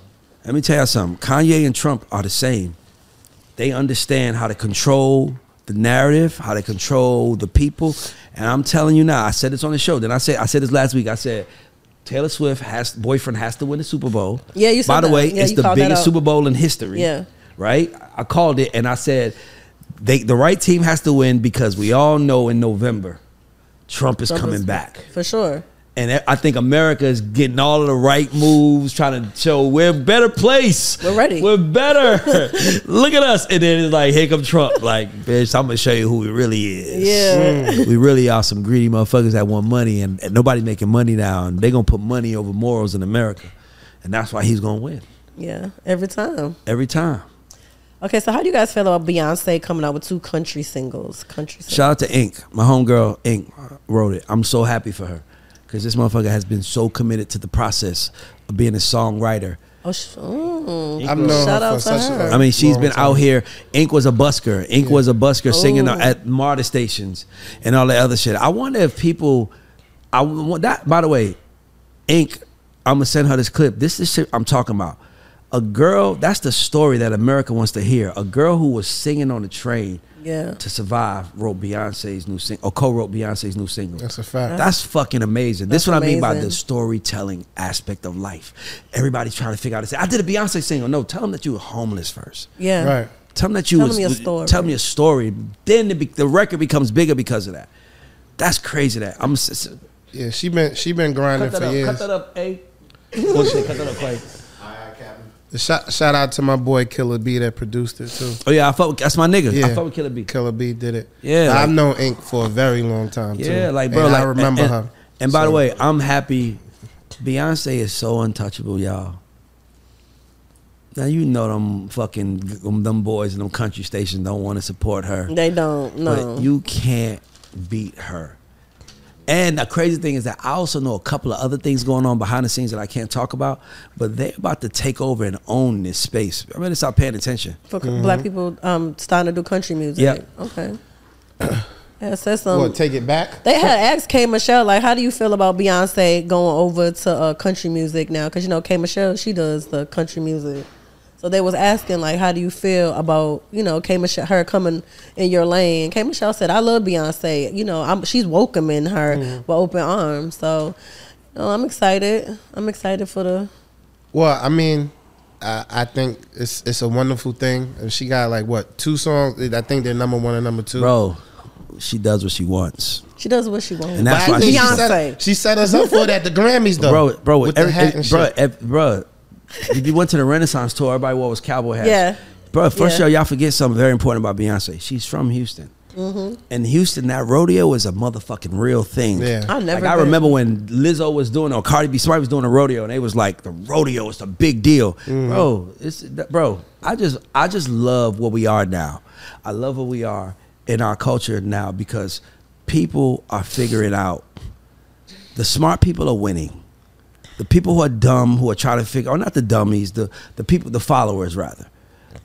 Let me tell you something. Kanye and Trump are the same. They understand how to control the narrative, how to control the people. And I'm telling you now, I said this on the show. Then I said I said this last week. I said Taylor Swift has boyfriend has to win the Super Bowl. Yeah, you said By the that. way, Yeah, it's the biggest. Super Bowl in history. Yeah. Right? I called it and I said they the right team has to win because we all know in November Trump is Trump coming is- back. For sure. And I think America is getting all of the right moves, trying to show we're a better place. We're ready. We're better. Look at us. And then it's like, here come Trump. Like, bitch, I'm gonna show you who he really is. Yeah. we really are some greedy motherfuckers that want money, and, and nobody's making money now, and they're gonna put money over morals in America, and that's why he's gonna win Yeah. Every time. every time. Okay, so how do you guys feel about Beyonce coming out with two country singles? Country singles. Shout out to Ink, my homegirl Ink wrote it. I'm so happy for her because this motherfucker has been so committed to the process of being a songwriter. Oh, mm. I've known Shout out to such her. a I mean, she's been time. out here. Ink was a busker. Ink was a busker singing Oh. at MARTA stations and all that other shit. I wonder if people. I want that. By the way, Ink. I'm gonna send her this clip. This is shit I'm talking about. A girl. That's the story that America wants to hear. A girl who was singing on the train Yeah. to survive wrote Beyonce's new single or co-wrote Beyonce's new single. That's a fact. That's fucking amazing. this is That's what I mean by the storytelling aspect of life. Everybody's trying to figure out. Say, I did a Beyonce single. No, tell them that you were homeless first. Yeah. Right. Tell them that you Tell was. them your story. Tell me a story. Then the, be- the record becomes bigger because of that. That's crazy. That I'm. s- s- Yeah, she been she been grinding Cut that for up. years. Cut that up, A. What's it? Cut that up, Clay. Shout, shout out to my boy Killah B that produced it too. Oh yeah, I fuck. With, that's my nigga. Yeah. I fuck with Killah B. Killah B did it. Yeah, I've known Ink for a very long time too. Yeah, like bro, And like I remember and, her. And by the way, I'm happy. Beyonce is so untouchable, y'all. Now you know them fucking them boys and them country stations don't want to support her. They don't. No. But you can't beat her. And the crazy thing is that I also know a couple of other things going on behind the scenes that I can't talk about, but they're about to take over and own this space. I better start paying attention. For black people um, starting to do country music. Yep. Okay. Yeah, said some. what? Take it back. They had asked K Michelle like, how do you feel about Beyonce going over to uh, country music now? Because you know K Michelle, she does the country music. So they was asking like, how do you feel about you know K Michelle her coming in your lane? K Michelle said, I love Beyonce. You know, I'm, she's welcoming her mm-hmm. with open arms. So, you know, I'm excited. I'm excited for the. Well, I mean, I, I think it's it's a wonderful thing. And she got like what two songs? I think they're number one and number two. Bro, she does what she wants. She does what she wants. And that's I why she- she Beyonce. set, she set us up for it at the Grammys though. Bro, bro, with the every, hat and bro, shit. ev- bro, if you went to the Renaissance tour, everybody wore was cowboy hats. Yeah. Bro, first Yeah. show, y'all forget something very important about Beyonce. She's from Houston. Mm-hmm. And Houston, that rodeo is a motherfucking real thing. Yeah. I've never Like, I remember when Lizzo was doing, or Cardi B, somebody was doing a rodeo, and they was like, the rodeo is a big deal, Mm-hmm. bro. It's bro. I just, I just love what we are now. I love what we are in our culture now because people are figuring out. The smart people are winning. The people who are dumb, who are trying to figure, or not the dummies, the the people, the followers rather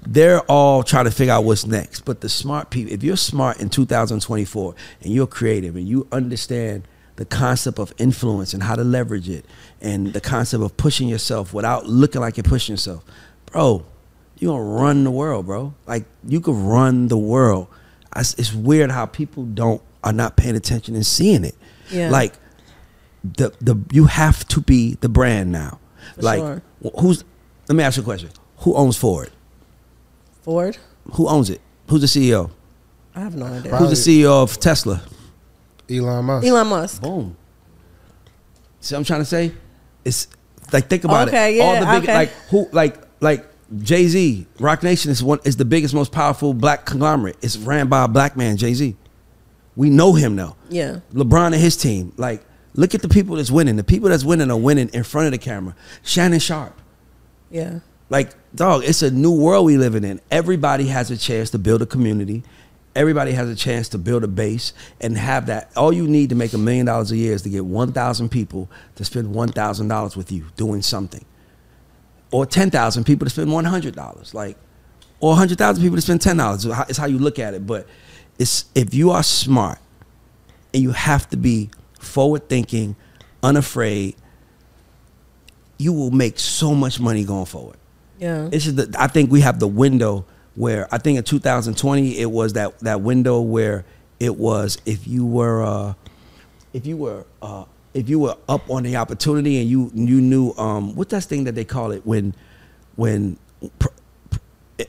they're all trying to figure out what's next. But the smart people, if you're smart in 2024 and you're creative and you understand the concept of influence and how to leverage it and the concept of pushing yourself without looking like you're pushing yourself, bro, you're gonna run the world, bro. Like you could run the world. I It's weird how people don't are not paying attention and seeing it. Yeah. Like the the you have to be the brand now. For like sure. who's let me ask you a question. Who owns Ford? Ford. Who owns it? Who's the CEO? I have no idea. Probably- Who's the CEO of Tesla? Elon Musk. Elon Musk. Boom. See what I'm trying to say? It's like think about Okay, it. All yeah, the big okay. like who like like Jay Z, Roc Nation is one is the biggest, most powerful black conglomerate. It's ran by a black man, Jay Z. We know him now. Yeah. LeBron and his team. Like, look at the people that's winning. The people that's winning are winning in front of the camera. Shannon Sharpe. Yeah. Like, dog, it's a new world we living in. Everybody has a chance to build a community. Everybody has a chance to build a base and have that. All you need to make a million dollars a year is to get 1,000 people to spend $1,000 with you doing something. Or 10,000 people to spend $100. Like, or 100,000 people to spend $10. It's how you look at it. But it's if you are smart and you have to be forward thinking, unafraid, you will make so much money going forward. Yeah. This is the, I think we have the window where I think in 2020 it was that that window where it was if you were uh, if you were uh, if you were up on the opportunity and you you knew um, what's that thing that they call it when when pro,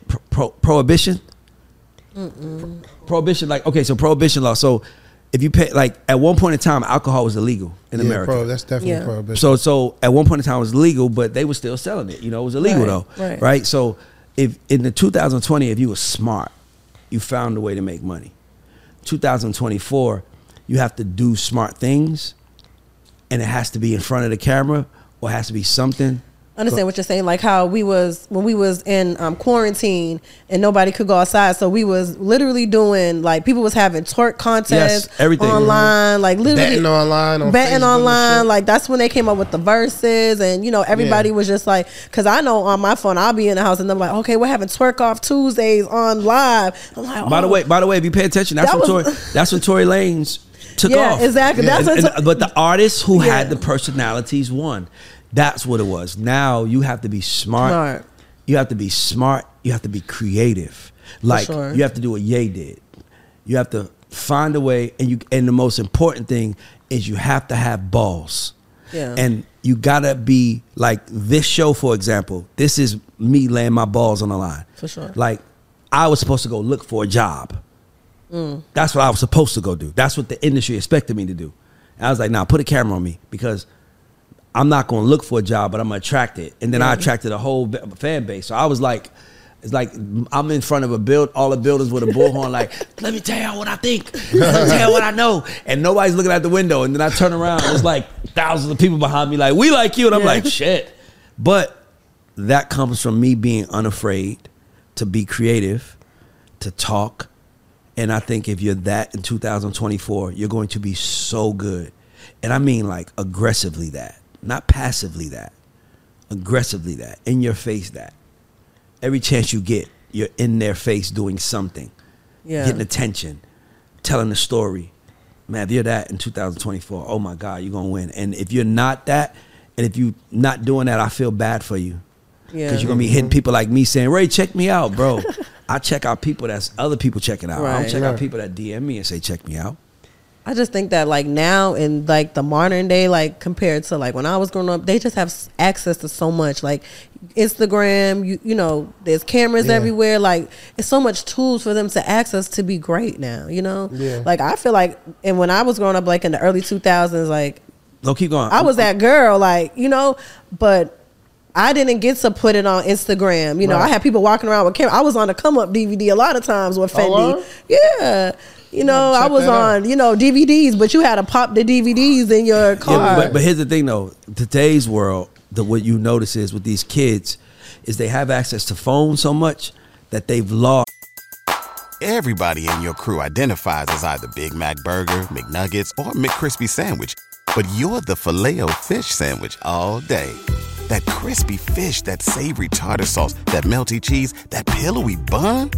pro, pro, prohibition prohibition like okay so prohibition law so if you pay like at one point in time alcohol was illegal in yeah, America Pro, that's definitely Yeah. prohibition. so so at one point in time it was legal, but they were still selling it. You know, it was illegal Right, though. right. So if in the 2020, if you were smart, you found a way to make money. 2024, you have to do smart things, and it has to be in front of the camera or it has to be something. Understand what you're saying like how we was when we was in um, quarantine and nobody could go outside so we was literally doing like people was having twerk contests Yes, everything. online like literally Betting online on betting Facebook online like that's when they came up with the Verzuz and you know everybody Yeah. was just like because i know on my phone i'll be in the house and i'm like okay we're having twerk off tuesdays on live i'm like By the oh. way, by the way, if you pay attention, that's That when Tory, that's when Tory Lanez took Yeah, off. exactly. That's And- what and- but the artists who had the personalities won. That's what it was. Now you have to be smart. Smart. You have to be smart. You have to be creative. Like sure. you have to do what Ye did. You have to find a way, and you. And the most important thing is you have to have balls. Yeah. And you gotta be like this show, for example. This is me laying my balls on the line. For sure. Like I was supposed to go look for a job. Mm. That's what I was supposed to go do. That's what the industry expected me to do. And I was like, nah, put a camera on me because I'm not going to look for a job, but I'm going to attract it. And then I attracted a whole fan base. So I was like, it's like I'm in front of a build, all the builders with a bullhorn, like, let me tell y'all what I think. Let me tell you what I know. And nobody's looking at the window. And then I turn around, and it's like thousands of people behind me, like, we like you. And I'm Yeah. like, shit. But that comes from me being unafraid to be creative, to talk, And I think if you're that in 2024, you're going to be so good. And I mean like aggressively that, not passively that. Aggressively that. In your face that. Every chance you get, you're in their face doing something. Yeah. Getting attention, telling a story. Man, if you're that in 2024, oh my God, you're gonna win. And if you're not that, and if you're not doing that, I feel bad for you. Yeah. Because you're gonna be hitting mm-hmm. people like me saying, Ray, check me out, bro. I check out people that's other people checking out. I Right. don't check out people that DM me and say, check me out. I just think that like now in like the modern day, like compared to like when I was growing up, they just have access to so much. Like Instagram, you you know, there's cameras Yeah. everywhere. Like it's so much tools for them to access to be great now. You know, Yeah. Like I feel like, and when I was growing up, like in the early two thousands, like No, keep going. I was that girl, like you know, but. I didn't get to put it on Instagram. You know, Right. I had people walking around with camera. I was on the come up DVD a lot of times with Fendi. Oh, yeah. You know, I was that out. on, you know, DVDs, but you had to pop the DVDs in your car. Yeah, but, but here's the thing though. Today's world, the what you notice is with these kids, is they have access to phones so much that they've lost. Everybody in your crew identifies as either Big Mac Burger, McNuggets, or McCrispy Sandwich. But you're the filet fish Sandwich all day. That crispy fish, that savory tartar sauce, that melty cheese, that pillowy bun.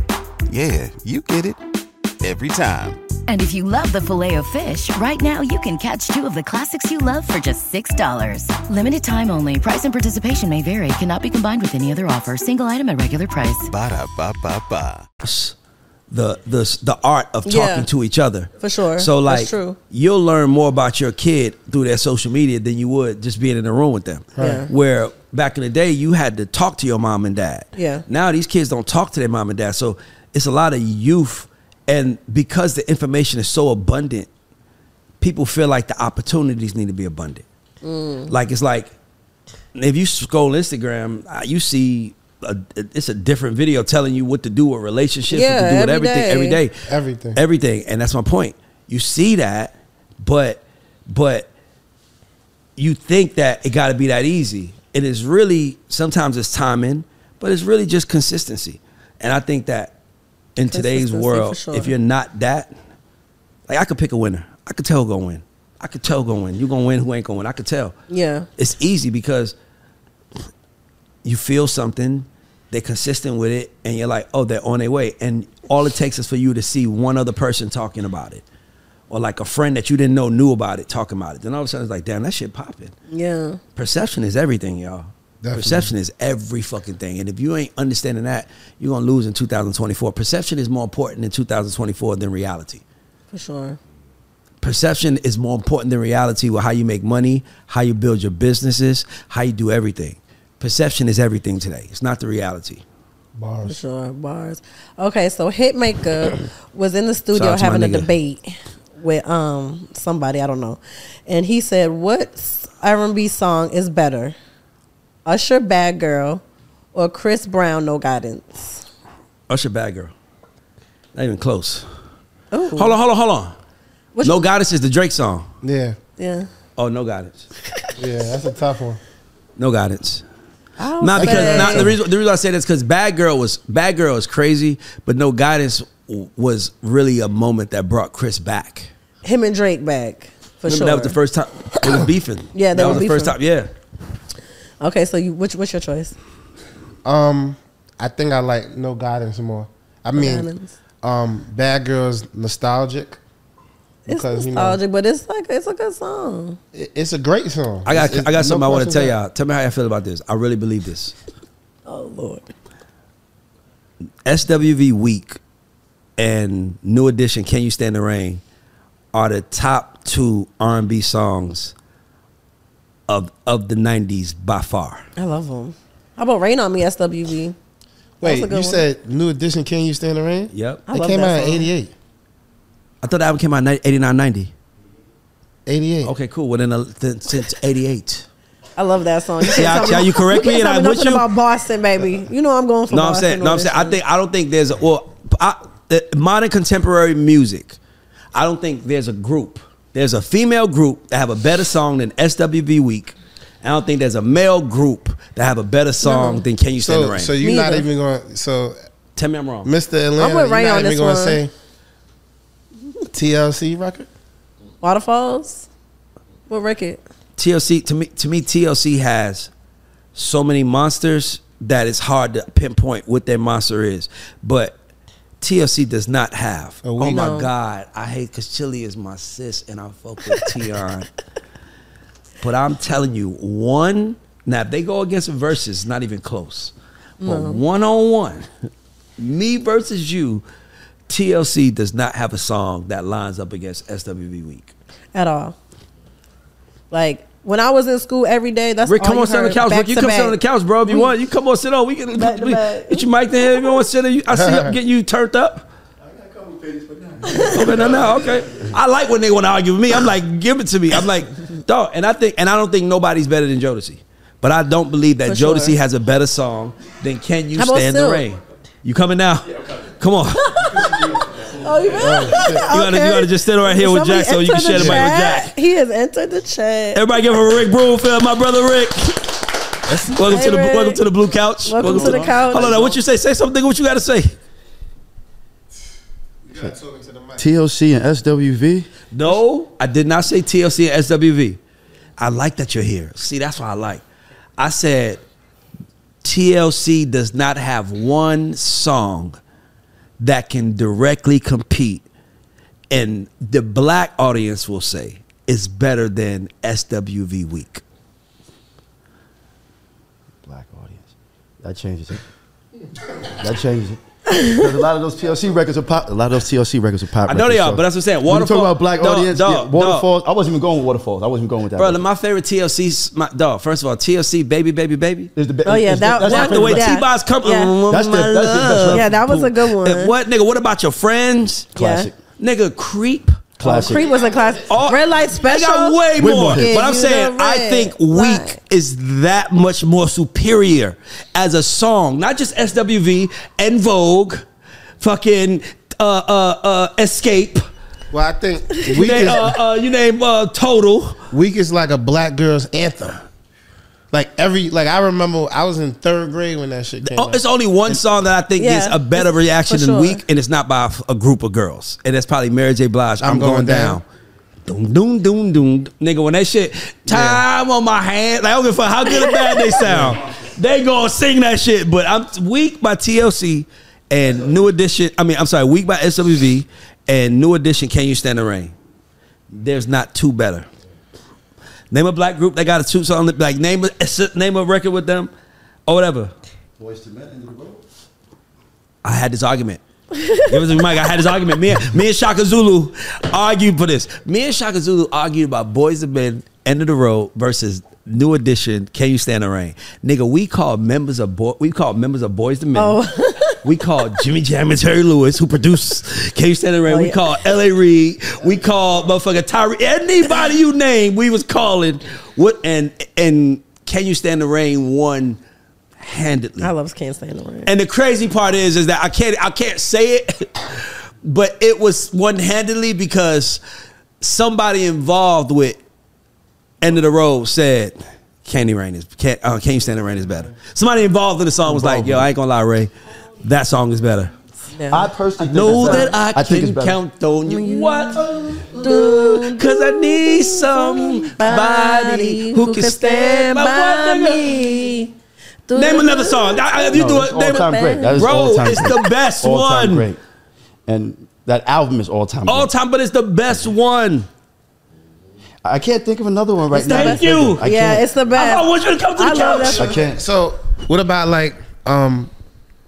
Yeah, you get it. Every time. And if you love the filet of fish, right now you can catch two of the classics you love for just $6. Limited time only. Price and participation may vary. Cannot be combined with any other offer. Single item at regular price. Ba-da-ba-ba-ba. the the the art of talking Yeah. to each other. For sure. So That's like true. you'll learn more about your kid through their social media than you would just being in the room with them. Yeah. Where back in the day you had to talk to your mom and dad. Yeah. Now these kids don't talk to their mom and dad. So it's a lot of youth and because the information is so abundant, people feel like the opportunities need to be abundant. Mm. Like it's like if you scroll Instagram, uh, you see a, it's a different video telling you what to do with relationships, what Yeah, to do with everything, day. every day, Everything. everything, and that's my point. You see that, but but you think that it got to be that easy. It is really sometimes it's timing, but it's really just consistency. And I think that in today's world, sure. if you're not that, like I could pick a winner. I could tell gonna win. I could tell gonna win. You gonna win, who ain't gonna win. I could tell. Yeah. It's easy because you feel something, they're consistent with it, and you're like, oh, they're on their way. And all it takes is for you to see one other person talking about it. Or like a friend that you didn't know knew about it talking about it. Then all of a sudden it's like, damn, that shit popping. Yeah. Perception is everything, y'all. Definitely. Perception is every fucking thing. And if you ain't understanding that, you're gonna lose in 2024. Perception is more important in 2024 than reality. For sure. Perception is more important than reality with how you make money, how you build your businesses, how you do everything. Perception is everything today. It's not the reality. Bars. For Bars. sure. Bars. Okay, so Hitmaker was in the studio Shout out to my having a debate with um somebody, I don't know. And he said, What R&B song is better? Usher Bad Girl or Chris Brown No Guidance? Usher Bad Girl. Not even close. Oh. Hold on, hold on, hold on. Which- no Goddess is the Drake song. Yeah. Yeah. Oh, no guidance. Yeah, that's a tough one. No guidance. I'll Not because say- not, the reason the reason I say this because Bad Girl was Bad Girl is crazy, but No Guidance w- was really a moment that brought Chris back. him and Drake back. For Remember sure. that was the first time it was beefing. Yeah, they that were was the first time. Yeah, Okay, so you which what's your choice? Um, I think I like No Guidance more. I mean, Guidance. um, Bad Girls nostalgic It's because you nostalgic, but it's like it's a good song. it- it's a great song. I got It's- it's I got no something I want to tell about y'all. Tell me how you feel about this. I really believe this. Oh Lord. SWV Weak and New Edition Can You Stand the Rain are the top two R&B songs of of the 90s by far. I love them. How about Rain on Me, SWV? Wait, That's a good you one. said New Edition? Can you stand the rain? Yep. I it love came that out in '88. I thought the album came out in 89 90. '88. Okay, cool. Well then, uh, then since 88. I love that song. You See how- how you correct me and I'm with nothing you? about Boston, baby. You know I'm going for No, I'm saying, no, I'm this saying, I think I don't think there's a well, I, uh, modern contemporary music. I don't think there's a group. There's a female group that have a better song than SWV Weak. I don't think there's a male group that have a better song than Can You Stand the Rain. so you're not Neither. even going. So, Tell me I'm wrong. Mr. Atlanta, with you're Ray not on even this going to one. say TLC record. Waterfalls. What record? TLC to me to me TLC has so many monsters that it's hard to pinpoint what their monster is. But TLC does not have. Oh, Oh, my God, I hate because Chili is my sis and I fuck with Tionne. But I'm telling you, one now if they go against versus, not even close. But one on one, me versus you, TLC does not have a song that lines up against SWV Weak. At all. Like when I was in school every day, that's Rick, all come you on, sit on the couch. back Rick, you to come sit on the couch, bro. If you We- want, you come on, sit on. We can Back to we- back. get your mic there. If you want to sit there, I see you getting you turned up. I got a couple pages, but okay, no, no, okay. I like when they want to argue with me. I'm like, give it to me. I'm like, dog. And I think, and I don't think nobody's better than Jodeci. But I don't believe that For sure. Jodeci has a better song than "Can You How about Stand the Rain." You coming now? Come on. Oh, you, oh, You gotta, you gotta just sit right here with Jack so you can share the mic with Jack. He has entered the chat. Everybody give him a Rick Broomfield, my brother Rick. welcome to the Rick. welcome to the blue couch. Welcome to the couch. Hold on, now, what you say? Say something. What you got to say? You gotta talk into the mic. TLC and SWV. No, I did not say TLC and SWV. I like that you're here. See, that's what I like. I said TLC does not have one song that can directly compete, and the black audience will say is better than SWV Weak. Black audience. That changes it. That changes it. Because a lot of those TLC records are pop. A lot of those TLC records are pop. I know they records, are, but that's what I'm saying. When you Waterfall- talk about black dog, audience, dog, yeah, dog. Waterfalls. I wasn't even going with Waterfalls. I wasn't even going with that. Bro, record. my favorite TLC, my dog. First of all, TLC, baby, baby, baby. Is the be- Oh, yeah, is that- that's that- my The way favorite Yeah. record. T-Boz come, Yeah. That's the- my that's the best love. Yeah, that was a good one. Uh, What nigga? What about your friends? Classic. Nigga, creep. Classic. Creep was a class. All- Red light I special. got way Way more. more hits. But I'm saying I red think light. Weak is that much more superior as a song. Not just SWV En Vogue, fucking uh uh uh Xscape. Well, I think You name, is, uh, uh, you name uh, Total. Weak is like a black girl's anthem. Like every like I remember I was in third grade when that shit came Oh, out. it's only one song that I think Yeah, gets a better reaction for than sure. Weak, and it's not by a group of girls. And that's probably Mary J. Blige. I'm, I'm going, Going down. Doom, doom, doom, doom. Nigga, when that shit, time on my hand, like, I don't give a fuck how good or bad they sound. They gonna sing that shit. But I'm Weak by TLC and New Edition. I mean, I'm sorry, Weak by SWV and New Edition. Can you stand the rain? There's not two better. Name a black group that got a two song. Like name a name a record with them, or whatever. Boyz II Men, End of the Road. I had this argument. Give us a mic. I had this argument. Me, and- me and Shaka Zulu argued for this. Me and Shaka Zulu argued about Boys and Men, End of the Road versus New Edition, Can You Stand the Rain? Nigga, we called members of boy, we called members of Boys and Men. Oh. We called Jimmy Jam and Terry Lewis, who produced Can You Stand the Rain? Oh, we yeah. called L.A. Reid. We called motherfucker Tyree. Anybody you name, we was calling. What and and Can You Stand the Rain won handedly. I love Can't Stand the Rain. And the crazy part is, is that I can't, I can't say it, but it was one handedly because somebody involved with End of the Road said, "Candy Rain is can't, uh, Can You Stand the Rain is better." Somebody involved in the song was like, "Yo, I ain't gonna lie, Ray, that song is better." Yeah. I personally Know that better. I, can better. count on you. What? Cause I need somebody who can stand by what, me. Name another song. I- I- You No, do it's it. Name all time great. That is Bro, all time it's great. the best all time one. great. And that album is all time. All great. time, but it's the best one. I can't think of another one right It's now. Thank you. I Yeah, can't. it's the best. I best. want you to come to the I couch. I can't. So what about like um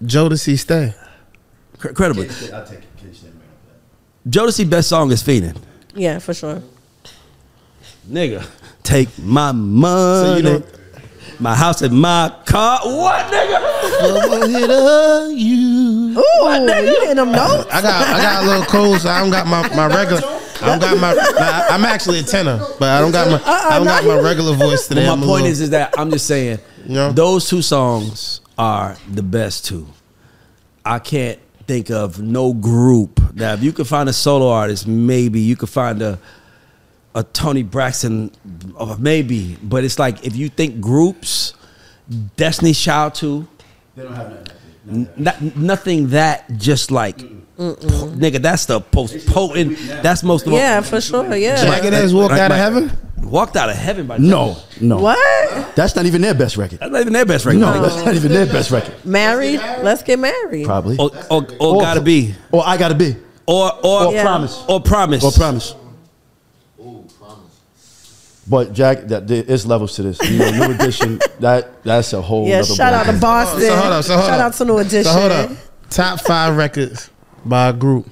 Jodeci Stay? Incredible. I'll take it. Can't stand. Jodeci best song is Feenin'. Yeah, for sure. Nigga, take my money, don't- my house and my car. What, nigga? you. Ooh, you hitting them notes? I got I got a little cold, so I don't got my, my regular. I don't got my. Nah, I'm actually a tenor, but I don't got my. Uh-uh, I don't got my regular voice today. But I'm my point little- is, is that I'm just saying, Yeah. those two songs are the best two. I can't think of no group. Now, if you could find a solo artist, maybe you could find a a Toni Braxton, maybe. But it's like if you think groups, Destiny's Child too. They don't have that. N- not- nothing that just like, nigga. That's the most potent. That's most. Yeah, for sure. Yeah. Jagged Edge walked Like out of heaven. Walked out of heaven by No, no. What? That's not even their best record. That's not even their best record. No, that's not even their best record. Married? Let's get married. Probably. Or, or, or gotta be. Or I gotta be. Or or Or Yeah. promise. Or promise. Or promise. But Jack, that, there is levels to this. You know, new edition. That that's a whole. Yeah, other shout out to. Boston. So hold up, so hold shout up. out to New Edition. So hold up. Top five records by a group.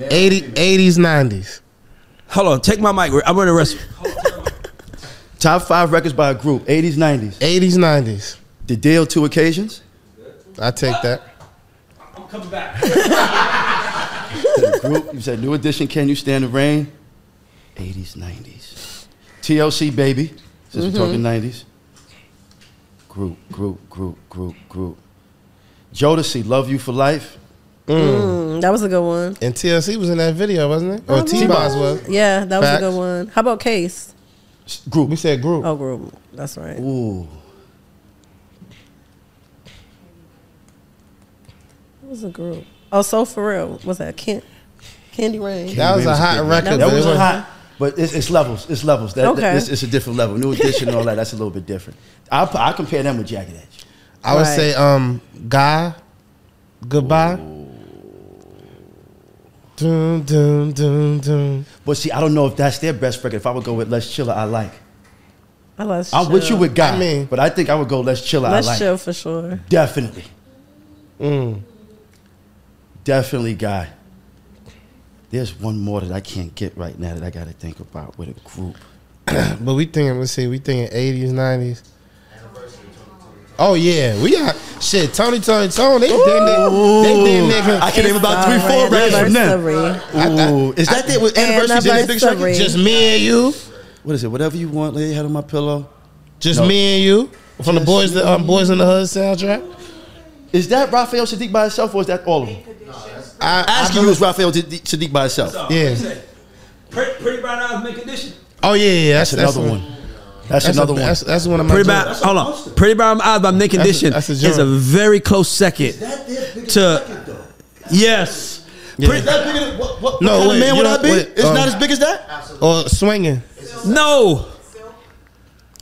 80, 80s, 90s. Hold on, take my mic. I'm gonna rest. Top five records by a group. 80s, 90s. 80s, 90s. The Deele two occasions. I take that. I'm coming back. The group. You said new edition. Can you stand the rain? 80s, 90s. TLC baby. Since we're talking mm-hmm. 90s. Group, group, group, group, group. Jodeci, love you for life. Mm, that was a good one. And TLC was in that video, wasn't it? Or T-Boz was. Yeah, that was a good one. How about Case? Group. We said group. Oh, group. That's right. Ooh. It was a group? Oh, so for real. Was that Ken- Candy Rain? That was a hot record. That That but it was wasn't- hot, but it's, it's levels. It's levels. That, Okay. that- it's, it's a different level. New edition and all that. That's a little bit different. I I compare them with Jagged Edge. I would Right. say um Guy, Goodbye. Dun, dun, dun, dun. But see, I don't know if that's their best record. If I would go with Let's Chiller, I like. I let's I'm with you chill. with Guy, I mean- but I think I would go Let's Chiller, Let's I like. chill for sure. Definitely, Mm. definitely Guy. There's one more that I can't get right now that I got to think about with a group. But we thinking, let's see, we thinking 80s, 90s. Oh yeah, we got shit. Tony, Tony, Tony. They did it. They did nigga. I can name about three, four records from them. Anniversary. Ooh, is that their anniversary? Dennis Biggs record? Anniversary. Just me and you. What is it? Whatever you want, lay your head on my pillow. Just No. me and you. From the boys, the um, boys in the hood soundtrack. Is that Raphael Saadiq by itself, or is that all of them? I, Asking you is Raphael Saadiq Saadiq by itself. Yeah. Pretty, pretty brown eyes Mint Condition. Oh yeah, yeah. That's, That's another one. That's, That's another a- one. That's, that's one of my. Pretty brown. Hold on. Pretty brown eyes by Mint Condition that's a is a very close second to. Yes. Pretty- Is that bigger than, what, what, No, what kind wait, man would know- I be? wait, it's um, not as big as that? Or swinging. no.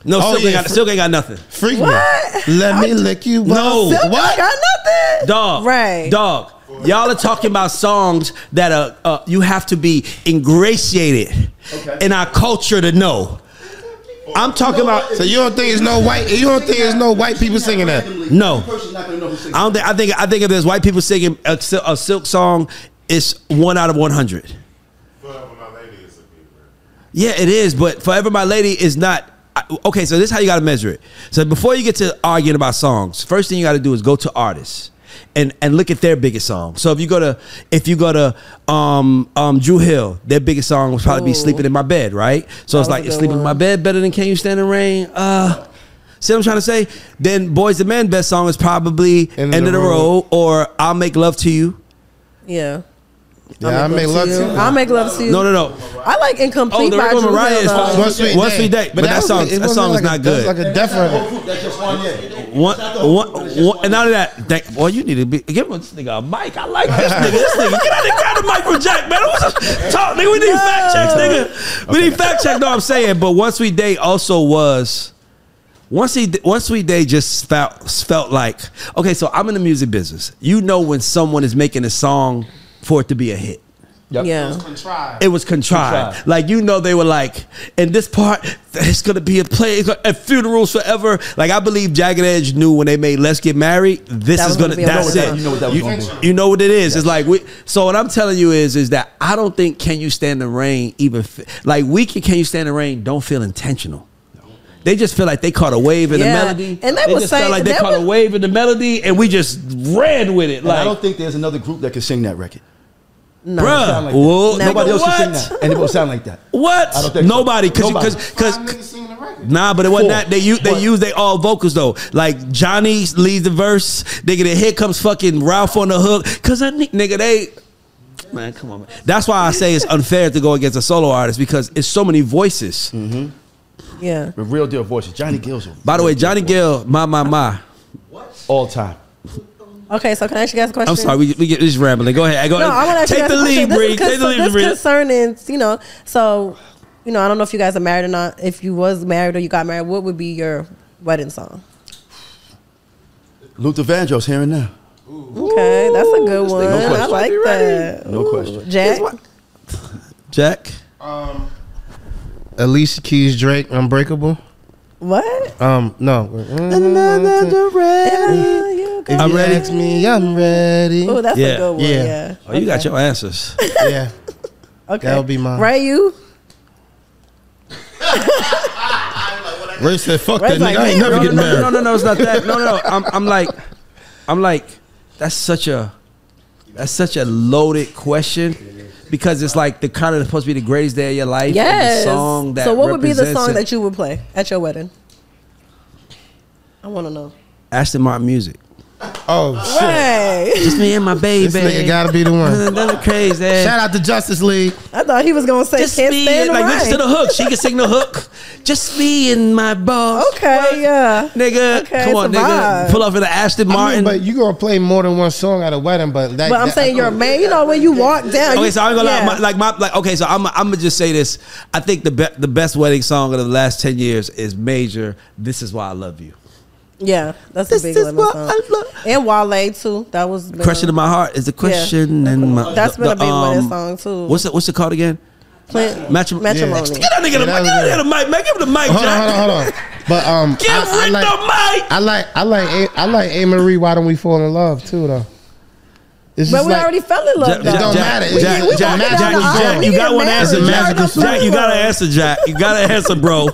No, Oh, Silk, yeah, ain't got, Silk ain't got nothing. Freak What? me. Let me lick you. No. Silk What? Got nothing. Dog. Right. Dog. Y'all are talking about songs that are uh, you have to be ingratiated in our culture to know. I'm talking about So you don't think it's no white? You don't think it's no white people singing that? No. Person's not gonna know who sings I don't think I think I think if there's white people singing a, a silk song, it's one out of one hundred. Forever My Lady is a big. Yeah, it is, but Forever My Lady is not. Okay, so this is how you got to measure it. So before you get to arguing about songs, first thing you got to do is go to artists and and look at their biggest song. So if you go to if you go to um um Dru Hill, their biggest song would probably be "Sleeping in My Bed," right? So That it's like a "Is "Sleeping in My. Bed" better than "Can You Stand in the Rain." Uh, see what I'm trying to say? Then "Boys and Men" best song is probably End "End, of the, road. or "I'll Make Love to You." Yeah. Yeah, I make love to you. I'll make love to you. No, no, no. I like incomplete. Oh, incomplete the by record Mariah is though. One sweet One day. Sweet Day, but that was song- like- that song is like a- not That was good. like a deaf record. That's just one yeah. One, one, one, and out of that, thank, boy, you need to be give this nigga a mic. I like this nigga. This nigga, get out and grab the mic from Jack, man. What's up? Talk, nigga. We need fact checks, nigga. We need fact check. No, I'm saying, but One Sweet Day also was. Once he, One Sweet Day just felt felt like okay. So I'm in the music business. You know when someone is making a song for it to be a hit. Yeah. It was contrived. It was contrived. Like you know, they were like, in this part, it's gonna be a play it's gonna- at funerals forever. Like I believe Jagged Edge knew when they made "Let's Get Married." This That is gonna. gonna be that's it. You know what that was you, gonna be. you know what it is. It's like we. So what I'm telling you is, is that I don't think "Can You Stand the Rain" even like we can "Can You Stand the Rain" don't feel intentional. They just feel like they caught a wave in Yeah. the melody, And they was just felt like they they caught a wave in the melody, and we just ran with it. And I don't think there's another group that can sing that record. No. bruh, Sound like that. well, Nobody else what? can sing that, and it will sound like that. What? I don't think. Nobody, because Nobody. because nah, but it wasn't Four. that they use they But- use they all vocals though. Like Johnny leads the verse, nigga. Then here comes fucking Ralph on the hook, cause I ni- nigga they. Man, come on, man. That's why I say it's unfair to go against a solo artist because it's so many voices. Mm-hmm. Yeah. With real deal voices. Johnny Gill's By the way, Johnny. Gill, my my my. what all time. Okay, so can I ask you guys a question? I'm sorry, we, we get this rambling. Go ahead. Go No, I want to ask Take you guys the a lead, question. Bree. This is Take the lead, this Bree. concerning, you know, so, you know, I don't know if you guys are married or not. If you was married or you got married, what would be your wedding song? Luther Vandross here and now. Okay, that's a good one. no I question. like that. No question. Jack. Jack. Um, Alicia Keys, Drake, Unbreakable. What? Um, no. If I'm you ready. ask me, I'm ready. Oh, that's Yeah. a good one. Yeah. Yeah. Oh, you got your answers. yeah. Okay. That'll be mine. Right, you? Ray said, "Fuck Ray's that like, nigga. I ain't never no, getting no, married." No, no, no, it's not that. No, no, no. I'm, I'm like, I'm like, that's such a, that's such a loaded question because it's like the kind of supposed to be the greatest day of your life. Yes. And the song that so, what would be the song it. that you would play at your wedding? I want to know. Aston Martin music. Oh shit! Ray. Just me and my baby. This nigga gotta be the one. That's crazy. Shout out to Justice League. I thought he was going to say Just Can't me, Stand the like listen to the hook. She can sing the hook. Just me and my boss. Okay, yeah. Nigga, Okay, come on, it's nigga. vibe. Pull off in the Aston I Martin. mean, but you gonna play more than one song at a wedding, but that, But I'm that- saying you're a man. You know, when you walk down. Okay, you- so I'm gonna yeah. lie, my, like my like okay, so I'm I'm gonna just say this. I think the be, the best wedding song of the last ten years is Major. This is why I love you. Yeah, that's This a big is wedding what song. I love. And Wale too. That was been- Question in my heart is the question and my. That's been a big um, wedding song too. What's it? What's it called again? Clint, Matrim- matrimony? Get that nigga the Yeah, that mic. was Get that nigga the mic. Man, give him the mic, Hold on, Jack. hold on, hold on. But um, Give I, I like, the mic. I like, I like, A- I like Amerie. Why don't we fall in love too, though? It's But just we like, already fell in love. Jack, though. don't Jack, matter. Jack, We- Jack, we Jack, walking Jack, Jack, you got one married. answer. It's a Jack, magical Jack, you got to answer, Jack. You got to answer, bro.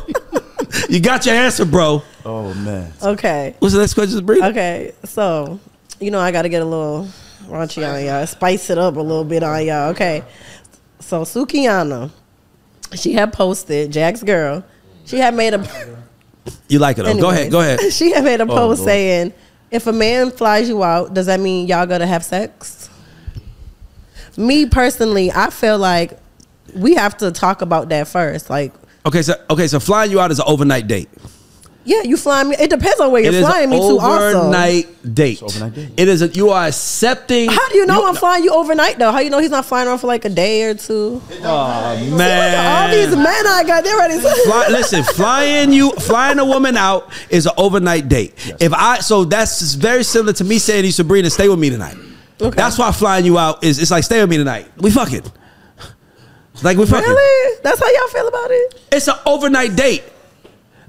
You got your answer, bro. Oh man. Okay. What's the next question, Bree? Okay. So, you know, I got to get a little raunchy on y'all, spice it up a little bit on y'all. Okay. So, Sukiana, she had posted, Jack's girl, she had made a. You like it? Though. Go ahead. Go ahead. She had made a oh, post Lord. saying, if a man flies you out, does that mean y'all gonna have sex? Me personally, I feel like we have to talk about that first. Like, Okay, so okay, so flying you out is an overnight date. Yeah, you flying me. It depends on where you're is flying an me to. Also, overnight date. overnight date. It is. A, you are accepting. how do you know I'm flying you overnight though? How you know he's not flying around for like a day or two? Oh All man! All these men I got, they're ready. To- Fly, listen, flying you, flying a woman out is an overnight date. If I, so that's very similar to me saying to you, Sabrina, stay with me tonight. Okay. That's why flying you out is. It's like stay with me tonight. We fucking. Like we fucking. really? That's how y'all feel about it? It's an overnight date.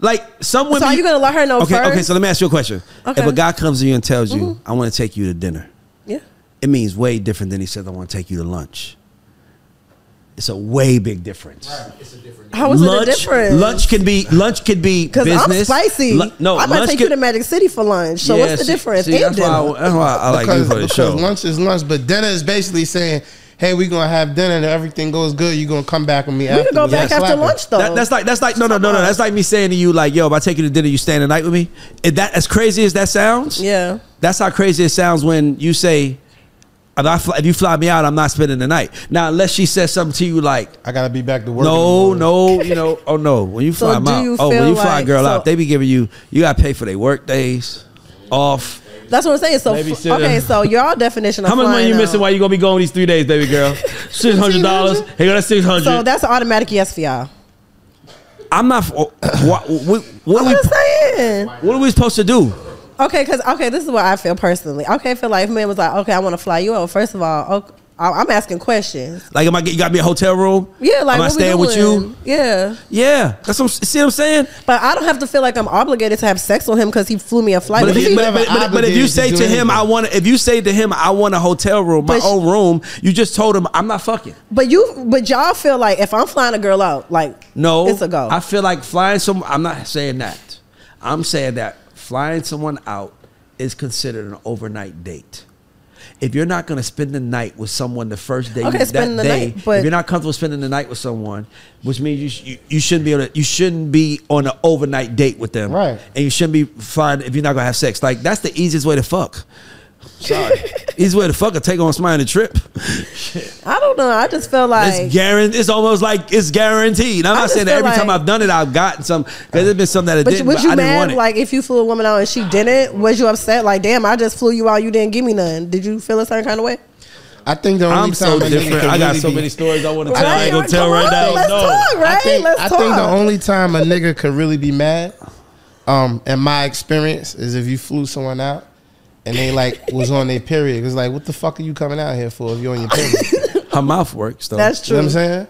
Like some women. So are you gonna let her know Okay, first? okay. So let me ask you a question. Okay. If a guy comes to you and tells you, Mhm. "I want to take you to dinner," Yeah. it means way different than he says, "I want to take you to lunch." It's a way big difference. How is lunch, it a difference? Lunch can be lunch can be Because I'm spicy. Lu- no, I'm gonna take can, you to Magic City for lunch. So Yeah, what's the see- difference? see, And that's, why I, that's why I like because, you for the show. lunch is lunch, but dinner is basically saying, "Hey, we gonna have dinner, and everything goes good, you gonna come back with me." We could go afterwards back and after slap it." lunch though. That- that's like that's like no no no no. That's like me saying to you like, "Yo, if I take you to dinner, you staying the night with me." Is that as crazy as that sounds? yeah. That's how crazy it sounds when you say, if, I fly, if you fly me out, I'm not spending the night. Now, unless she says something to you like, I gotta be back to work. no, no, you know, oh no, when you So fly them out, you oh, when you fly a girl so- out, they be giving you, you got to pay for their work days off. That's what I'm saying. So f- sit okay, so your definition of How much money flying you missing while you gonna be going these three days, baby girl? Six hundred dollars. Hey, that's six hundred. So that's an automatic yes for y'all. I'm not. Oh, what, what, what, I'm are we? saying. What are we supposed to do? Okay, because okay, this is what I feel personally. Okay, I feel like if man was like, okay, I want to fly you out. First of all, okay, I'm asking questions. Like, am I? get- You got me a hotel room? Yeah, like am I staying with you? Yeah, Yeah, that's what. See what I'm saying? but I don't have to feel like I'm obligated to have sex with him because he flew me a flight. But if, you, but, but, but, if you say to to him, I want, if you say to him, I want a hotel room, my own room, you just told him I'm not fucking. but you, but y'all feel like if I'm flying a girl out, like No, it's a go. I feel like flying some. I'm not saying that. I'm saying that flying someone out is considered an overnight date. If you're not going to spend the night with someone the first day, Okay, that the day, night, if you're not comfortable spending the night with someone, which means you, sh- you you shouldn't be on a, you shouldn't be on an overnight date with them, Right. And you shouldn't be fine if you're not going to have sex. Like that's the easiest way to fuck. Sorry. Easy way to fuck a take on somebody on a trip. I don't know. I just feel like It's guaranteed. It's almost like it's guaranteed. I'm I not saying that feel every time I've done it, I've gotten some. Because there's been some that I But didn't, was but you I didn't want mad? Like if you flew a woman out and she didn't, was you upset? Like, damn, I just flew you out, you didn't give me none. Did you feel a certain kind of way? I think the only I'm time so a different. I got so many stories I want to Right? tell. I ain't gonna tell Come right on, now. let's no. talk, right? I think, let's I talk. think the only time a nigga could really be mad, um, in my experience, is if you flew someone out and they like was on their period. It's like, what the fuck are you coming out here for if you're on your period? Her mouth works though. That's know true. what I'm saying?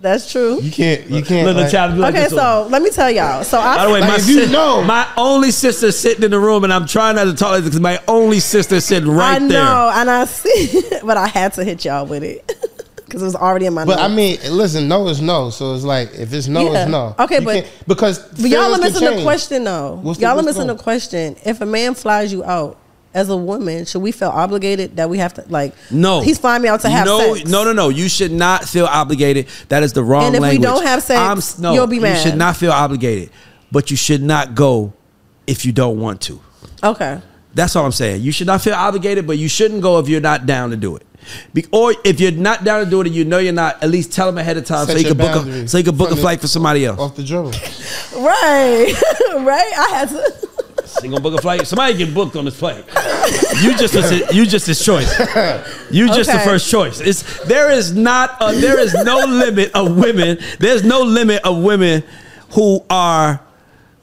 That's true. You can't. You can't. Look, the like- child be like Okay, this one. so oh. let me tell y'all. So I By the way, Like, my if you sis- know- my only sister sitting in the room, and I'm trying not to talk like this because my only sister sitting right there. I know, there. and I see, but I had to hit y'all with it because it was already in my. But I mean, listen, no is no. So it's like if it's no, Yeah. it's no. Okay, You but- because But y'all are missing the question though. What's y'all are missing the- the question. If a man flies you out as a woman, should we feel obligated that we have to like? No, he's flying me out to have no, sex. No, no, no. You should not feel obligated. That is the wrong And if we don't have sex, I'm, no, you'll be mad. You should not feel obligated, but you should not go if you don't want to. Okay. That's all I'm saying. You should not feel obligated, but you shouldn't go if you're not down to do it. Be- or if you're not down to do it and you know you're not, at least tell them ahead of time Set so you can book a so you can book a from the- flight for somebody else. off the dribble. Right. right. I had to. You gonna book a flight? Somebody get booked on this flight. You just was you just his choice. You just the first choice. It's there is not a, there is no limit of women. There's no limit of women who are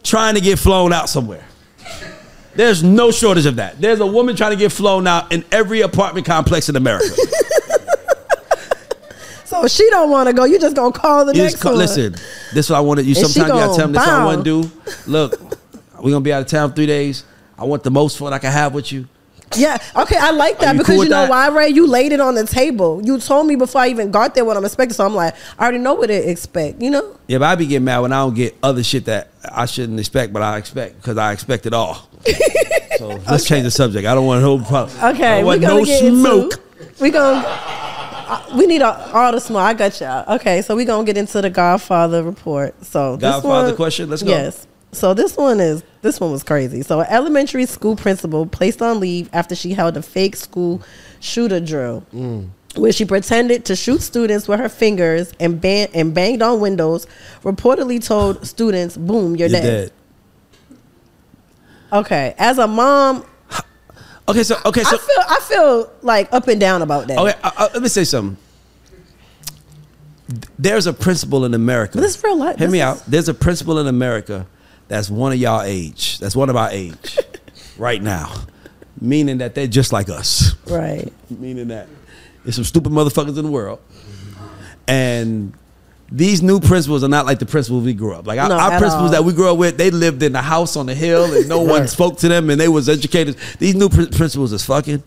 trying to get flown out somewhere. There's no shortage of that. There's a woman trying to get flown out in every apartment complex in America. So if she don't want to go, you just gonna call the You next call- one. listen, this is what I wanted you. And Sometimes you gotta tell them this is what I want to do. Look, we're gonna be out of town three days. I want the most fun I can have with you. Yeah. Okay. I like that you because cool you know that? why, Ray? You laid it on the table. You told me before I even got there what I'm expecting. So I'm like, I already know what to expect. You know. Yeah, but I be getting mad when I don't get other shit that I shouldn't expect, but I expect because I expect it all. so let's change the subject. I don't want no problem. I Okay, don't want no smoke. into. We gonna. uh, We need a, all the smoke. I got y'all. Okay, so we gonna get into the Godfather report. So this Godfather one- question? Let's go. Yes. So this one is this one was crazy. So an elementary school principal placed on leave after she held a fake school shooter drill. Mm. Where she pretended to shoot students with her fingers and ban- and banged on windows, reportedly told students, "Boom, you're, You're dead. dead. Okay, as a mom, Okay, so okay, so I feel I feel like up and down about that. okay. Uh, uh, let me say something. There's a principle in America. But this is real life. Hear This me is- out. There's a principle in America that's one of y'all age. That's one of our age right now, meaning that they're just like us. Right. meaning that there's some stupid motherfuckers in the world, and these new principles are not like the principles we grew up. Like our, No, our principles all. that we grew up with, they lived in a house on the hill, and no one Right. spoke to them, and they was educated. These new prin- principles is fucking.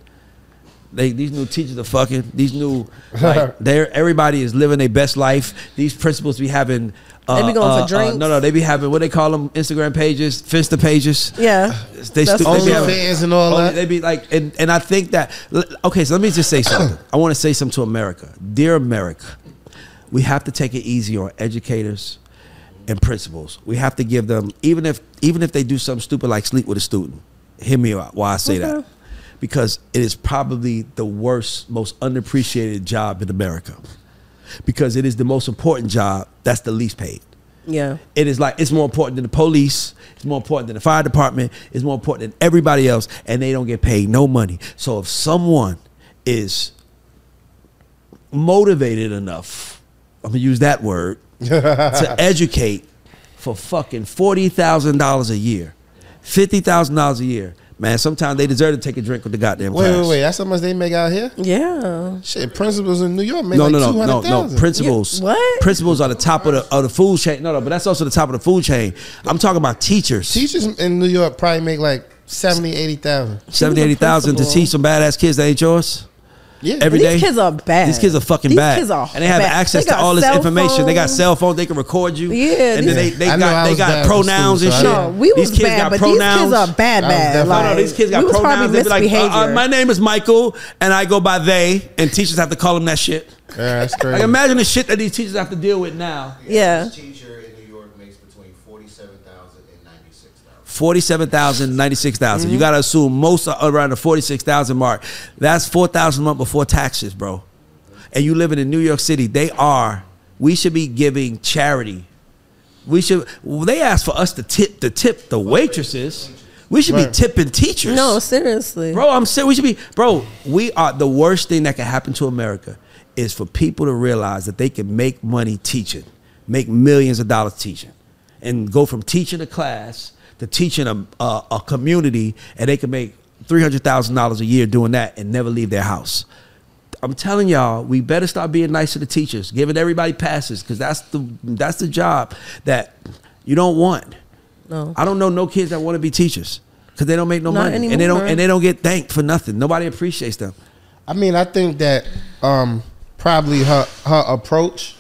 They, these new teachers are fucking. These new, like, they're everybody is living their best life. These principals be having. Uh, They be going for uh, uh, drinks. no, no, they be having what they call them Instagram pages, Finsta pages. Yeah. They, That's stu- they be having- OnlyFans and all Only- that. They be like, and, and I think that, okay, so let me just say something. I want to say something to America. Dear America, we have to take it easy on educators and principals. We have to give them, even if even if they do something stupid like sleep with a student, hear me out why I say that. Because it is probably the worst, most unappreciated job in America. Because it is the most important job that's the least paid. Yeah. It is like it's more important than the police. It's more important than the fire department. It's more important than everybody else, and they don't get paid no money. So if someone is motivated enough, I'm gonna use that word to educate for fucking forty thousand dollars a year, fifty thousand dollars a year, man. Sometimes they deserve to take a drink with the goddamn Wait, class. wait, wait. That's how much they make out here? Yeah. Shit, principals in New York make No, like no, no, no, 200,000. no. Principals. Yeah, what? Principals are the top of the of the food chain. No, no, but that's also the top of the food chain. I'm talking about teachers. Teachers in New York probably make like 70, 80,000. 70, 80,000 to teach some badass kids that ain't yours Yeah. every These day. kids are bad. These kids are fucking These bad. kids are and they have bad. access They to all this cell information. They got cell phones. They can record you. Yeah, And then they, they I got they got pronouns school, and shit. No, we was these kids bad, got but pronouns. these kids are bad, bad. definitely- No, no, these kids got pronouns. They be like, uh, uh, misbehavior. my name is Michael, and I go by they, and teachers have to call them that shit. Yeah, that's crazy. Like, imagine the shit that these teachers have to deal with now. Yeah. teacher in New York makes between forty-seven thousand and ninety-six thousand. 47,000, 96,000. Mm-hmm. You got to assume most are around the 46,000 mark. That's 4,000 a month before taxes, bro. And you living in New York City, they are, we should be giving charity. We should, well, they ask for us to tip, to tip the waitresses. We should be tipping teachers. No, seriously. Bro, I'm saying we should be, bro. We are the worst thing that can happen to America is for people to realize that they can make money teaching, make millions of dollars teaching, and go from teaching a class to teaching a a, a community, and they can make three hundred thousand dollars a year doing that and never leave their house. I'm telling y'all, we better start being nice to the teachers, giving everybody passes, because that's the that's the job that you don't want. No. I don't know no kids that want to be teachers because they don't make no Not money and they don't and they don't get thanked for nothing. Nobody appreciates them. I mean, I think that um, probably her her approach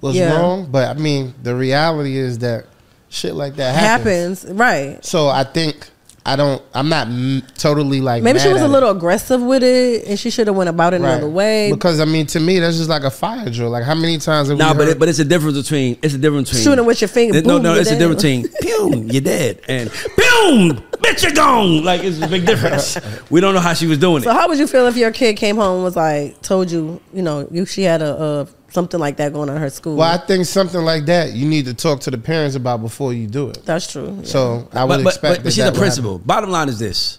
was Yeah. wrong, but I mean, the reality is that shit like that happens. happens. Right. So I think I don't. I'm not mm, totally like. Maybe she mad was a at it. little aggressive with it, and she should have went about it Right. another way. Because I mean, to me, that's just like a fire drill. Like how many times have No, we but heard, it, but it's a difference between it's a difference between Shooting with your finger, It- no, boom, no, you're it's a dead. difference between boom, you're dead, and boom, bitch, you're gone. Like it's a big difference. We don't know how she was doing it. So how would you feel if your kid came home and was like, told you, you know, you she had a, a something like that going on in her school? Well, I think something like that you need to talk to the parents about before you do it. That's true. yeah. So I would but, but, expect. but, that but she's that a would principal. Bottom line is this: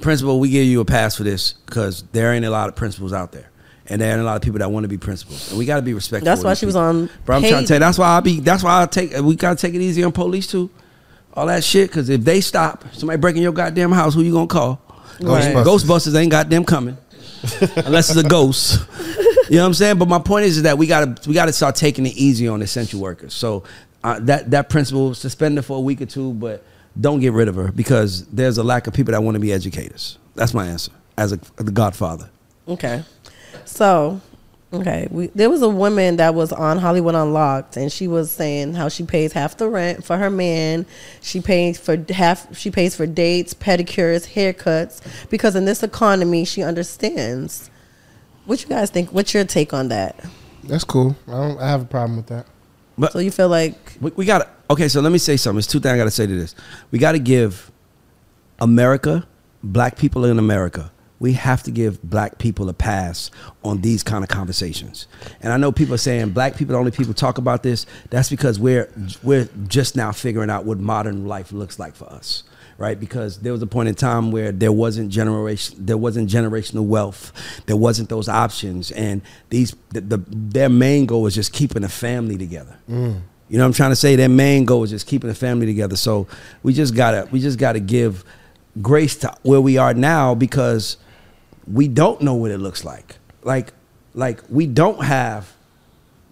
principal, we give you a pass for this because there ain't a lot of principals out there, and there ain't a lot of people that want to be principals, and we got to be respectful. That's why these she was on Bro, I'm trying to tell you. That's why I be. That's why I take. We gotta take it easy on police too. All that shit, because if they stop somebody breaking your goddamn house, who you gonna call? Right. Ghostbusters ain't goddamn coming, unless it's a ghost. You know what I'm saying? But my point is, is that we gotta we gotta start taking it easy on essential workers. So uh, that that principle suspend her for a week or two, but don't get rid of her because there's a lack of people that want to be educators. That's my answer as a the Godfather. Okay. So, okay, we there was a woman that was on Hollywood Unlocked, and she was saying how she pays half the rent for her man. She pays for half. She pays for dates, pedicures, haircuts, because in this economy, she understands. What you guys think? What's your take on that? That's cool. I don't. I have a problem with that. But so you feel like We, we got to okay. So let me say something. There's two things I got to say to this. We got to give America, black people in America, we have to give black people a pass on these kind of conversations. And I know people are saying black people, are the only people talk about this. That's because we're we're just now figuring out what modern life looks like for us. Right, because there was a point in time where there wasn't generation, there wasn't generational wealth, there wasn't those options, and these the, the their main goal was just keeping a family together. Mm. You know what I'm trying to say? Their main goal is just keeping the family together. So we just gotta we just gotta give grace to where we are now because we don't know what it looks like. Like like we don't have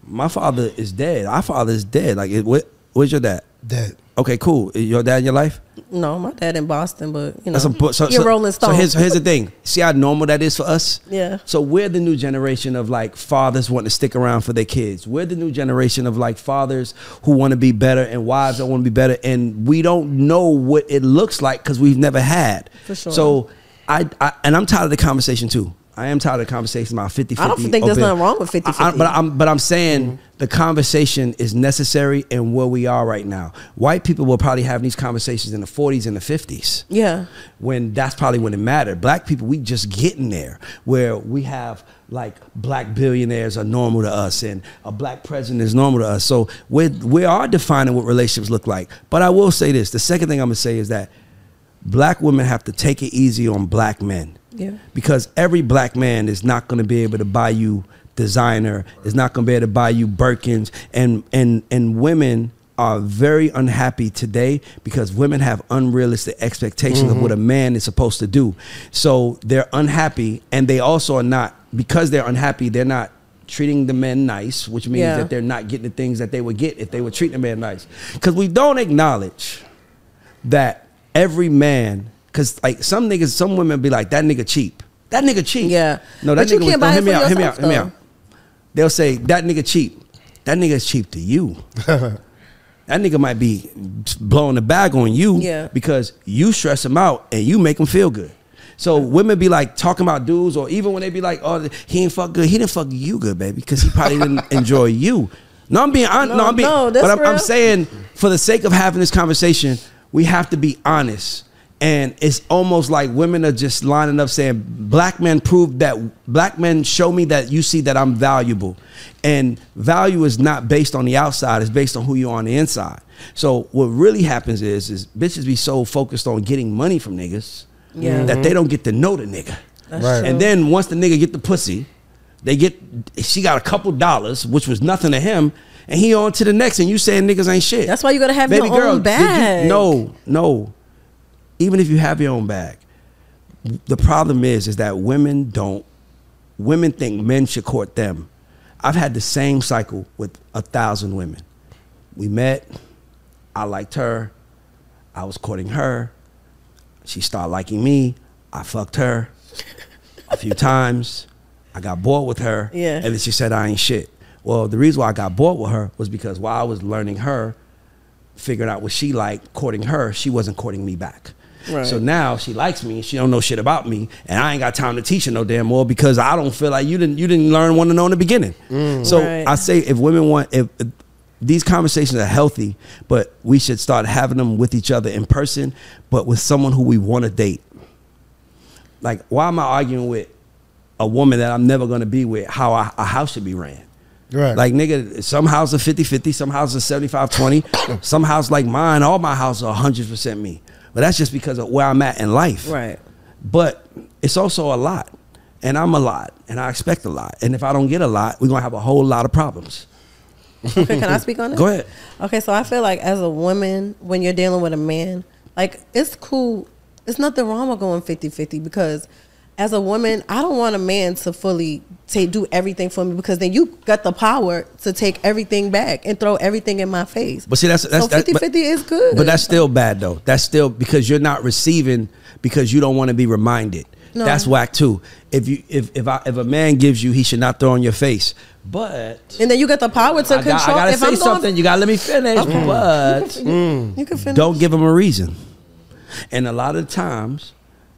my father is dead. Our father is dead. Like it, what where's your dad? Dead. Okay, cool. Is Your dad in your life? no, my dad in Boston, but you know, That's a bu- so, he a so, Rolling Stone. So here's, here's the thing. See how normal that is for us? Yeah. So we're the new generation of like fathers wanting to stick around for their kids. We're the new generation of like fathers who want to be better and wives that want to be better. And we don't know what it looks like because we've never had. For sure. So I, I and I'm tired of the conversation too. I am tired of the conversation about 50 I don't think there's nothing wrong with 50-50. But I'm but I'm saying Mm-hmm. the conversation is necessary in where we are right now. White people will probably have these conversations in the 40s and the 50s yeah, when that's probably when it mattered. Black people, we just getting there where we have like black billionaires are normal to us and a black president is normal to us. So we we are defining what relationships look like. But I will say this: the second thing I'm gonna say is that black women have to take it easy on black men. Yeah. Because every black man is not going to be able to buy you designer, is not going to be able to buy you Birkins, and and and women are very unhappy today because women have unrealistic expectations of mm-hmm. what a man is supposed to do. So they're unhappy, and they also are not because they're unhappy. They're not treating the men nice, which means Yeah. that they're not getting the things that they would get if they were treating the man nice. Because we don't acknowledge that every man, because like some niggas, some women be like, that nigga cheap. That nigga cheap. Yeah. No, that But you nigga can't was, buy no, it hear me out, hear me out, hear me out. They'll say, that nigga cheap. That nigga's cheap to you. that nigga might be blowing the bag on you Yeah. because you stress him out and you make him feel good. So women be like talking about dudes, or even when they be like, "Oh, he ain't fuck good. He didn't fuck you good, baby, because he probably didn't enjoy you." No, I'm being, hon- no, No, I'm being, no, that's but I'm, I'm saying for the sake of having this conversation, we have to be honest. And it's almost like women are just lining up saying, Black men prove that, black men show me that you see that I'm valuable. And value is not based on the outside, it's based on who you are on the inside. So what really happens is, is bitches be so focused on getting money from niggas Yeah. Mm-hmm. that they don't get to know the nigga. Right. And then once the nigga get the pussy, they get she got a couple dollars, which was nothing to him, and he on to the next. And you saying niggas ain't shit. That's why you gotta have your own did you- bag. no, no. Even if you have your own bag, the problem is is that women don't. Women think men should court them. I've had the same cycle with a thousand women. We met. I liked her. I was courting her. She started liking me. I fucked her a few times. I got bored with her. Yeah. And then she said I ain't shit. Well, the reason why I got bored with her was because while I was learning her, figuring out what she liked, courting her, she wasn't courting me back. Right. So now she likes me. She don't know shit about me, and I ain't got time to teach her no damn more because I don't feel like you didn't you didn't learn one to know in the beginning. Mm. So Right. I say if women want if, if these conversations are healthy, but we should start having them with each other in person, but with someone who we want to date. Like, why am I arguing with a woman that I'm never gonna be with? How a, a house should be ran? Right. Like nigga, some houses are 50-50, some houses are 75-20, some house like mine, all my houses are 100% me. But that's just because of where I'm at in life. Right. But it's also a lot. And I'm a lot. And I expect a lot. And if I don't get a lot, we're gonna have a whole lot of problems. Okay, can I speak on it? Go ahead. Okay, so I feel like as a woman, when you're dealing with a man, like it's cool. It's nothing wrong with going 50 50 because as a woman, I don't want a man to fully take do everything for me because then you got the power to take everything back and throw everything in my face. But see, that's that's so 50 that's, 50 is good. But that's still bad though. That's still because you're not receiving because you don't want to be reminded. No. That's whack too. If you if if I, if a man gives you, he should not throw in your face. But and then you got the power to I, control. got, I gotta if say I'm something. Going, you gotta let me finish. But you can finish. don't give him a reason. And a lot of times,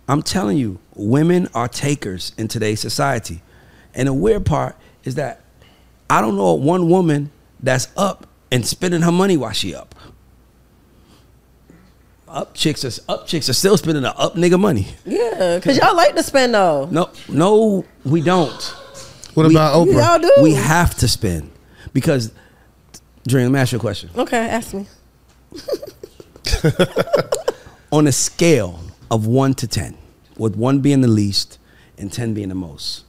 I'm telling you, women are takers in today's society. And the weird part is that I don't know one woman that's up and spending her money while she up. Up chicks are up chicks are still spending the up nigga money. Yeah, because y'all like to spend though. No, no, we don't. what we- about Oprah? Y'all do. We have to spend because. Dream, let me ask you a question. Okay, ask me. on a scale of one to 10, with one being the least and 10 being the most,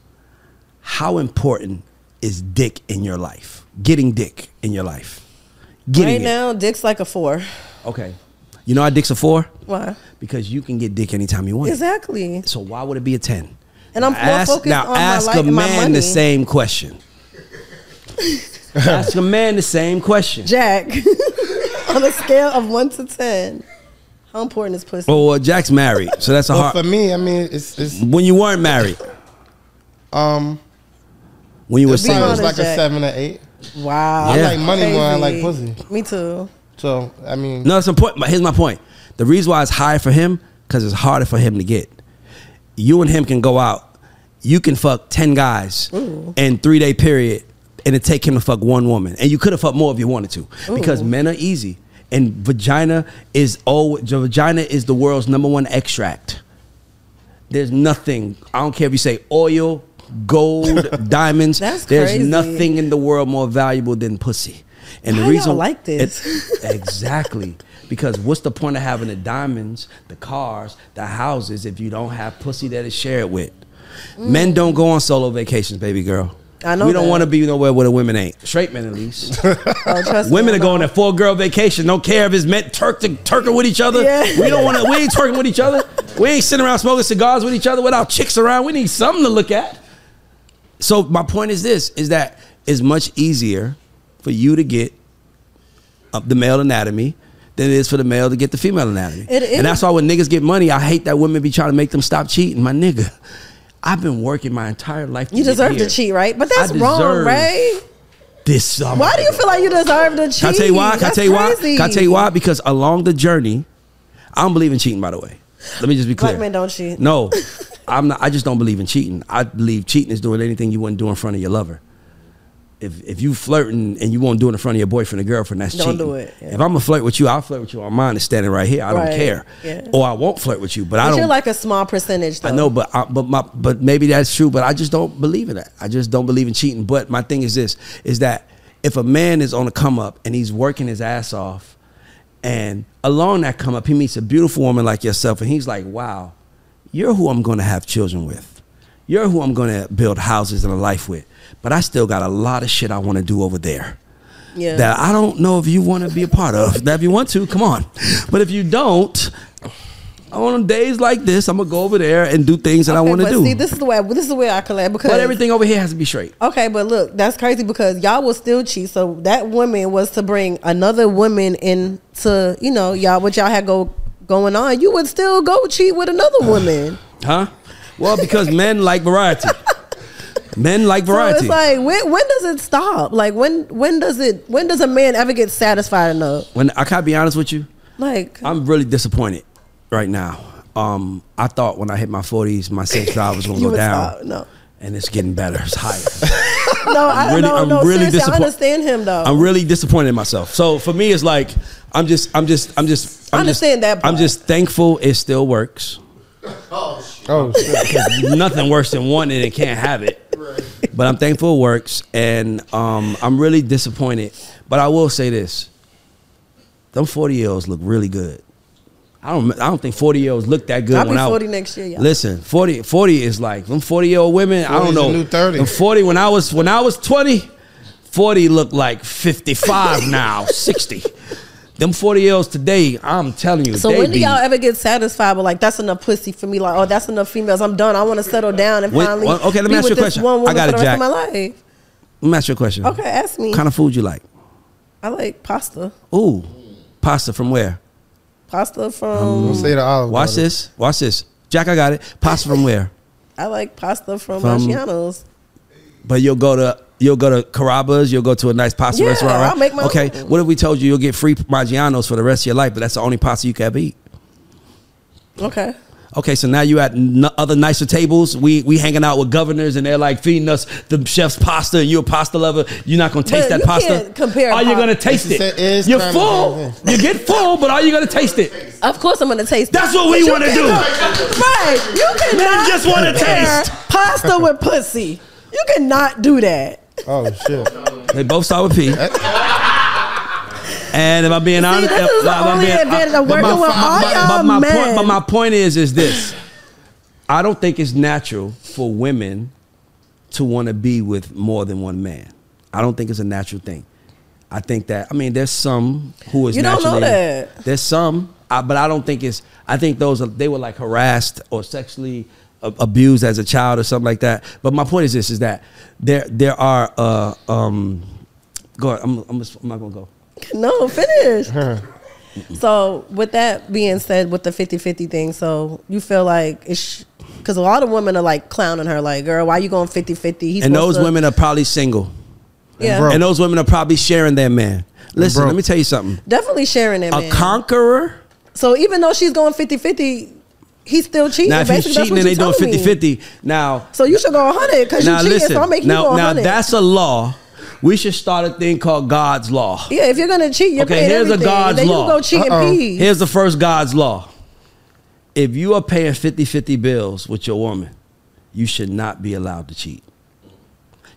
how important is dick in your life? Getting dick in your life? Getting right it. now, Dick's like a four. Okay. You know how dick's a four? Why? Because you can get dick anytime you want. it. Exactly. So why would it be a 10? And I'm ask, focused now on ask my a life, my man the same question. ask a man the same question. Jack, on a scale of one to ten, how important is pussy? Oh, well, Jack's married, so that's a Well, hard. for me, I mean, it's it's When you weren't married, um, when you were it Be single, was like honest, a seven or eight. Wow. I like money more. than I like pussy. Me too. So I mean, No, that's important. But here's my point. The reason why it's higher for him, because it's harder for him to get. You and him can go out. You can fuck ten guys in three day period, and it take him to fuck one woman. And you could have fucked more if you wanted to, because men are easy. And vagina is oh, vagina is the world's number one extract. There's nothing. I don't care if you say oil, gold, diamonds. That's There's crazy. nothing in the world more valuable than pussy. And How the reason like this? it- exactly. Because what's the point of having the diamonds, the cars, the houses if you don't have pussy that is shared with? Men mm. don't go on solo vacations, baby girl. I know We don't want to be nowhere where the women ain't. Straight men, at least. Oh, trust me, women I are going know. on four girl vacation. Don't care if it's meant Turk to Turking with each other. Yeah. We don't want to. We ain't twerking with each other. We ain't sitting around smoking cigars with each other without chicks around. We need something to look at. So my point is this: is that it's much easier for you to get up the male anatomy than it is for the male to get the female anatomy. It is. And that's why when niggas get money, I hate that women be trying to make them stop cheating. My nigga, I've been working my entire life. To You deserve to cheat, right? But that's wrong, right? This summer. Why do you feel like you deserve to cheat? Can I tell you why? Can I tell you why? crazy. Can I tell you why? Because along the journey, I don't believe in cheating. By the way, let me just be clear. Black men don't cheat. No, I'm not. I just don't believe in cheating. I believe cheating is doing anything you wouldn't do in front of your lover. If if you flirting and you won't do it in front of your boyfriend or girlfriend, that's Don't cheating. do it, yeah. If I'm gonna flirt with you, I'll flirt with you on mine is standing right here. I don't care. yeah. Or I won't flirt with you, but I But don't. you're like a small percentage. Though. I know, but I, but my but maybe that's true. But I just don't believe in that. I just don't believe in cheating. But my thing is this: is that if a man is on a come up and he's working his ass off, and along that come up he meets a beautiful woman like yourself, and he's like, "Wow, you're who I'm going to have children with. You're who I'm going to build houses and a life with." But I still got a lot of shit I want to do over there Yeah. that I don't know if you want to be a part of. That if you want to, come on. But if you don't, on days like this, I'm gonna go over there and do things that I want to do. See, this is the way. This is the way I collect because but everything over here has to be straight. Okay, but look, that's crazy because y'all will still cheat. So that woman was to bring another woman into, you know, y'all what y'all had go going on. You would still go cheat with another woman. Huh? Well, because men like variety. Men like variety. So variety. it's like when when does it stop? Like when when does it when does a man ever get satisfied enough? when I can't be honest with you, Like I'm really disappointed right now. Um, I thought when I hit my 40s, my sex drive was gonna you go down, stop. No. and it's getting better. It's higher. No, I'm really- no, I'm no, really seriously, I understand him though. I'm really disappointed in myself. So for me, it's like I'm just, I'm just, I'm just. I'm I understand just, that part. I'm just thankful it still works. Oh shit. Nothing worse than wanting it and can't have it. But I'm thankful it works, and um, I'm really disappointed. But I will say this: them 40 year olds look really good. I don't, I don't think 40 year olds look that good. I'll be when I- 40 next year, y'all. Listen, 40, 40 is like them 40 year old women. I don't is the know. new 30. Them 40 when I was when I was 20, 40 looked like 55 now, 60. Them 40 year olds today, I'm telling you. So when do y'all ever get satisfied with like that's enough pussy for me? Like oh that's enough females. I'm done. I want to settle down and When- finally. well, okay, let me be ask you with a question. One I got for it, the rest Jack. of my life. Let me ask you a question. Okay, ask me. What kind of food you like? I like pasta. Ooh, pasta from where? Pasta from. Don't say the olive. Watch butter. this. Watch this. Jack, I got it. Pasta from where? I like pasta from, From- Maggiano's. But you'll go to you'll go to Carrabba's. You'll go to a nice pasta Yeah, restaurant, right? I'll make my okay. own. What if we told you you'll get free Maggiano's for the rest of your life, but that's the only pasta you can ever eat? Okay. Okay, so now you at n- other nicer tables. We we hanging out with governors, and they're like feeding us the chef's pasta, and you're a pasta lover. You're not gonna taste But that you pasta. can't compare Are you pasta. gonna taste It's- it? You're full. You get full, but are you gonna taste it? Of course, I'm gonna taste. That's it. what we But you wanna cannot- do. Right? You cannot just wanna taste. pasta with pussy. You cannot do that. Oh shit. They both start with P. And if I'm being honest, this is if the I'm only being- advantage of but working my- with all but- y'all but my men. Point, but my point is, is this: I don't think it's natural for women to want to be with more than one man. I don't think it's a natural thing. I think that I mean, there's some who is You don't know naturally. that. There's some, I, but I don't think it's. I think those are they were like harassed or sexually a- abused as a child or something like that. But my point is this: is that there there are. Uh, um, go ahead. I'm, I'm, just, I'm not gonna go. No, finish. so, with that being said, with the 50 50 thing, so you feel like it's because a lot of women are like clowning her, like, girl, why you going 50 50? and those women are probably single. yeah, broke. And those women are probably sharing their man. Listen, let me tell you something. definitely sharing it, A man. conqueror. so, even though she's going 50 50, he's still cheating. Now, if he's Basically, that's cheating and they you doing told 50 me. 50, now, So, you should go 100 because you now cheating, listen. so I'm making now, you go now that's a law. We should start a thing called God's law. yeah, if you're going to cheat, you're Okay, paying here's a everything. God's then law. you go cheat Uh-oh. in peace. Here's the first God's law. If you are paying 50 50 bills with your woman, you should not be allowed to cheat.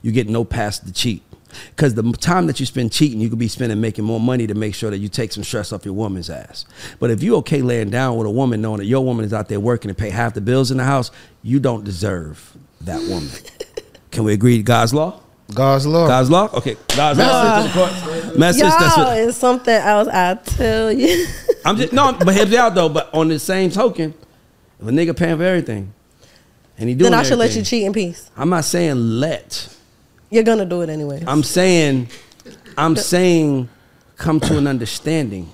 You get no pass to cheat. Because the time that you spend cheating, you could be spending making more money to make sure that you take some stress off your woman's ass. But if you okay laying down with a woman knowing that your woman is out there working and pay half the bills in the house, you don't deserve that woman. Can we agree to God's law? God's law. God's law? Okay. God's law. Message. That's Y'all what, is something else, I tell you. I'm just no, but hear me out though. But on the same token, if a nigga paying for everything, and he doing it. then I should let you cheat in peace. I'm not saying let. You're going to do it anyway. I'm saying, I'm saying, come to an understanding.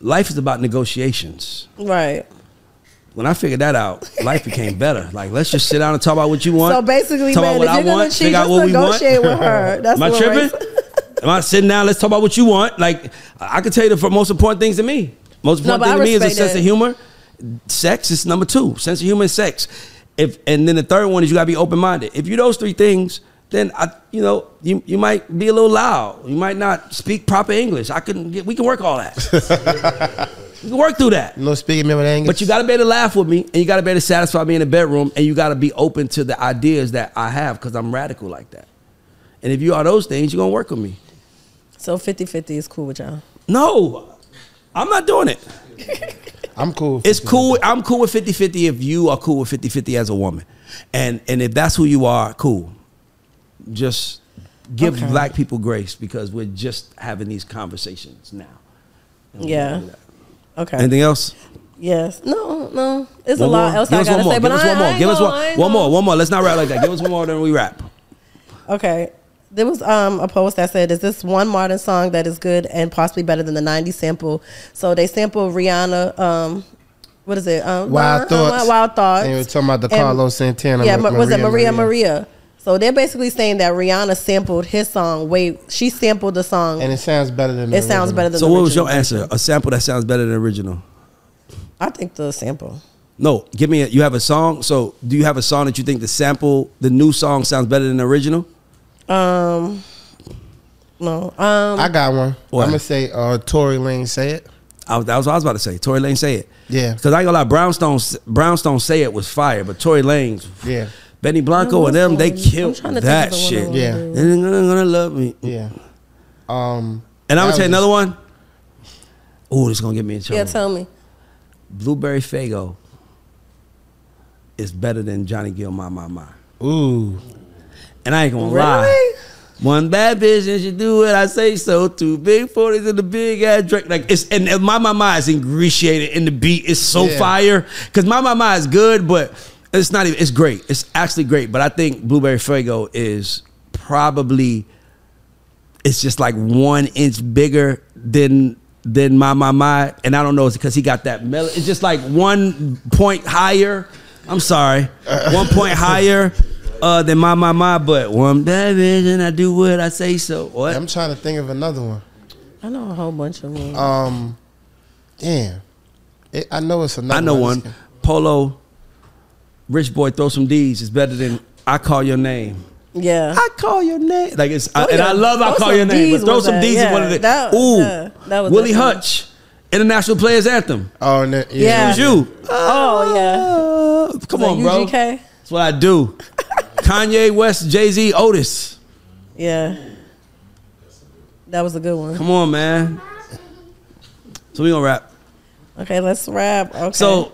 Life is about negotiations. right. When I figured that out, life became better. Like let's just sit down and talk about what you want. So basically, talk man, about if what you're I gonna want, cheat, figure out what we want. negotiate with her. That's Am I tripping? Am I sitting down? Let's talk about what you want. Like I can tell you the most important things to me. Most important but thing to me is a sense that. of humor. Sex is number two. Sense of humor and sex. If and then the third one is you gotta be open minded. If you those three things, then I, you know, you you might be a little loud. You might not speak proper English. I can get, we can work all that. we can work through that. No speaking with English. But you got to be able to laugh with me, and you got to be able to satisfy me in the bedroom, and you got to be open to the ideas that I have because I'm radical like that. And if you are those things, you're gonna work with me. So 50-50 is cool with y'all. No, I'm not doing it. I'm cool. It's cool. I'm cool with 50-50 if you are cool with 50-50 as a woman. And and if that's who you are, cool. Just give Okay. black people grace because we're just having these conversations now. Yeah. gotta do that. Okay. Anything else? Yes. No, no. It's a One lot more? else Give I us gotta one more. say, Give but us one more. I Give us gonna- one. I ain't One more. One more. Let's not rap like that. Give us one more, then we rap. Okay. There was um, a post that said, "Is this one modern song that is good and possibly better than the '90s sample?" So they sampled Rihanna. Um, what is it? Um, Wild uh, uh, Thoughts. Wild thoughts. And you were talking about the And- Carlos Santana. Yeah, Ma- Ma- was it Maria, Maria. Maria So they're basically saying that Rihanna sampled his song. Wait, she sampled the song. And it sounds better than. the it sounds better than. So the what was your answer? A sample that sounds better than the original. I think the sample. No, give me a. You have a song. So do you have a song that you think the sample, the new song, sounds better than the original? Um, no. Um, I got one. What? I'm gonna say uh, Tory Lanez say it. I was, that was what I was about to say. Tory Lanez say it. Yeah. Because I ain't gonna lie, Brownstone Brownstone say it was fire, but Tory Lanez Yeah. Benny Blanco and them, they what's the one? killed I'm to that think of the shit. one Yeah. wanna. They're gonna, gonna love me. Yeah. Um. And I'm gonna tell you another one. Oh, this is gonna get me in trouble. yeah, tell me. Blueberry Faygo is better than Johnny Gill, my my my. Ooh. And I ain't gonna Really? lie. One bad bitch and she do it, I say so. Two big forties and the big ass drink. Like it's and, my my my is ingratiated in the beat. It's so Yeah. fire. Cause my my my is good, but it's not even it's great. It's actually great. But I think Blueberry Faygo is probably it's just like one inch bigger than than my my my. And I don't know, it's because he got that melody. It's just like one point higher. I'm sorry. Uh, one point higher uh than my my my, but one bad bitch and I do what I say so. What? I'm trying to think of another one. I know a whole bunch of them. Um. Damn. It, I know it's another. I know one. one. Polo, Rich Boy, throw some D's It's better than I call your name. yeah. I call your name. Like it's Oh, and yeah. I love I call Some your name. D's But throw some that. D's is Yeah, one of the that- Ooh. yeah, that was Willie definitely- Hutch. International Players Anthem. Oh, and then- Yeah. It was you. Oh yeah. Uh, come on, that bro. UGK? That's what I do. Kanye West, Jay Z, Otis. Yeah. That was a good one. Come on, man. So we gonna wrap. Okay, let's wrap. Okay. So,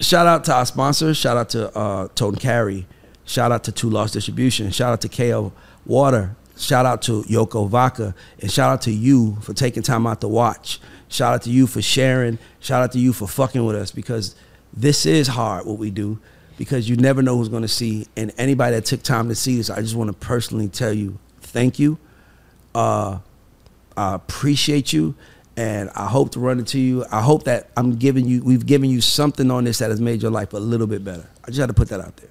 shout out to our sponsors. Shout out to uh, Tote and Carry. Shout out to TooLost Distribution. Shout out to KO Water. Shout out to Yoko Vodka. And shout out to you for taking time out to watch. Shout out to you for sharing. Shout out to you for fucking with us because this is hard what we do because you never know who's going to see. And anybody that took time to see this, I just want to personally tell you thank you. Uh, I appreciate you, and I hope to run into you. I hope that I'm giving you, we've given you something on this that has made your life a little bit better. I just had to put that out there.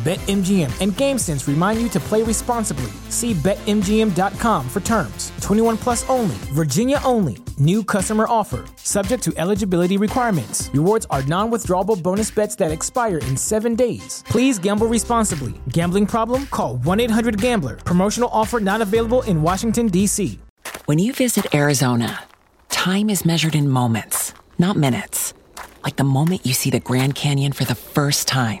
BetMGM and GameSense remind you to play responsibly. See BetMGM.com for terms. 21 plus only, Virginia only. New customer offer. Subject to eligibility requirements. Rewards are non withdrawable bonus bets that expire in seven days. Please gamble responsibly. Gambling problem? Call 1 800 Gambler. Promotional offer not available in Washington, D.C. When you visit Arizona, time is measured in moments, not minutes. Like the moment you see the Grand Canyon for the first time.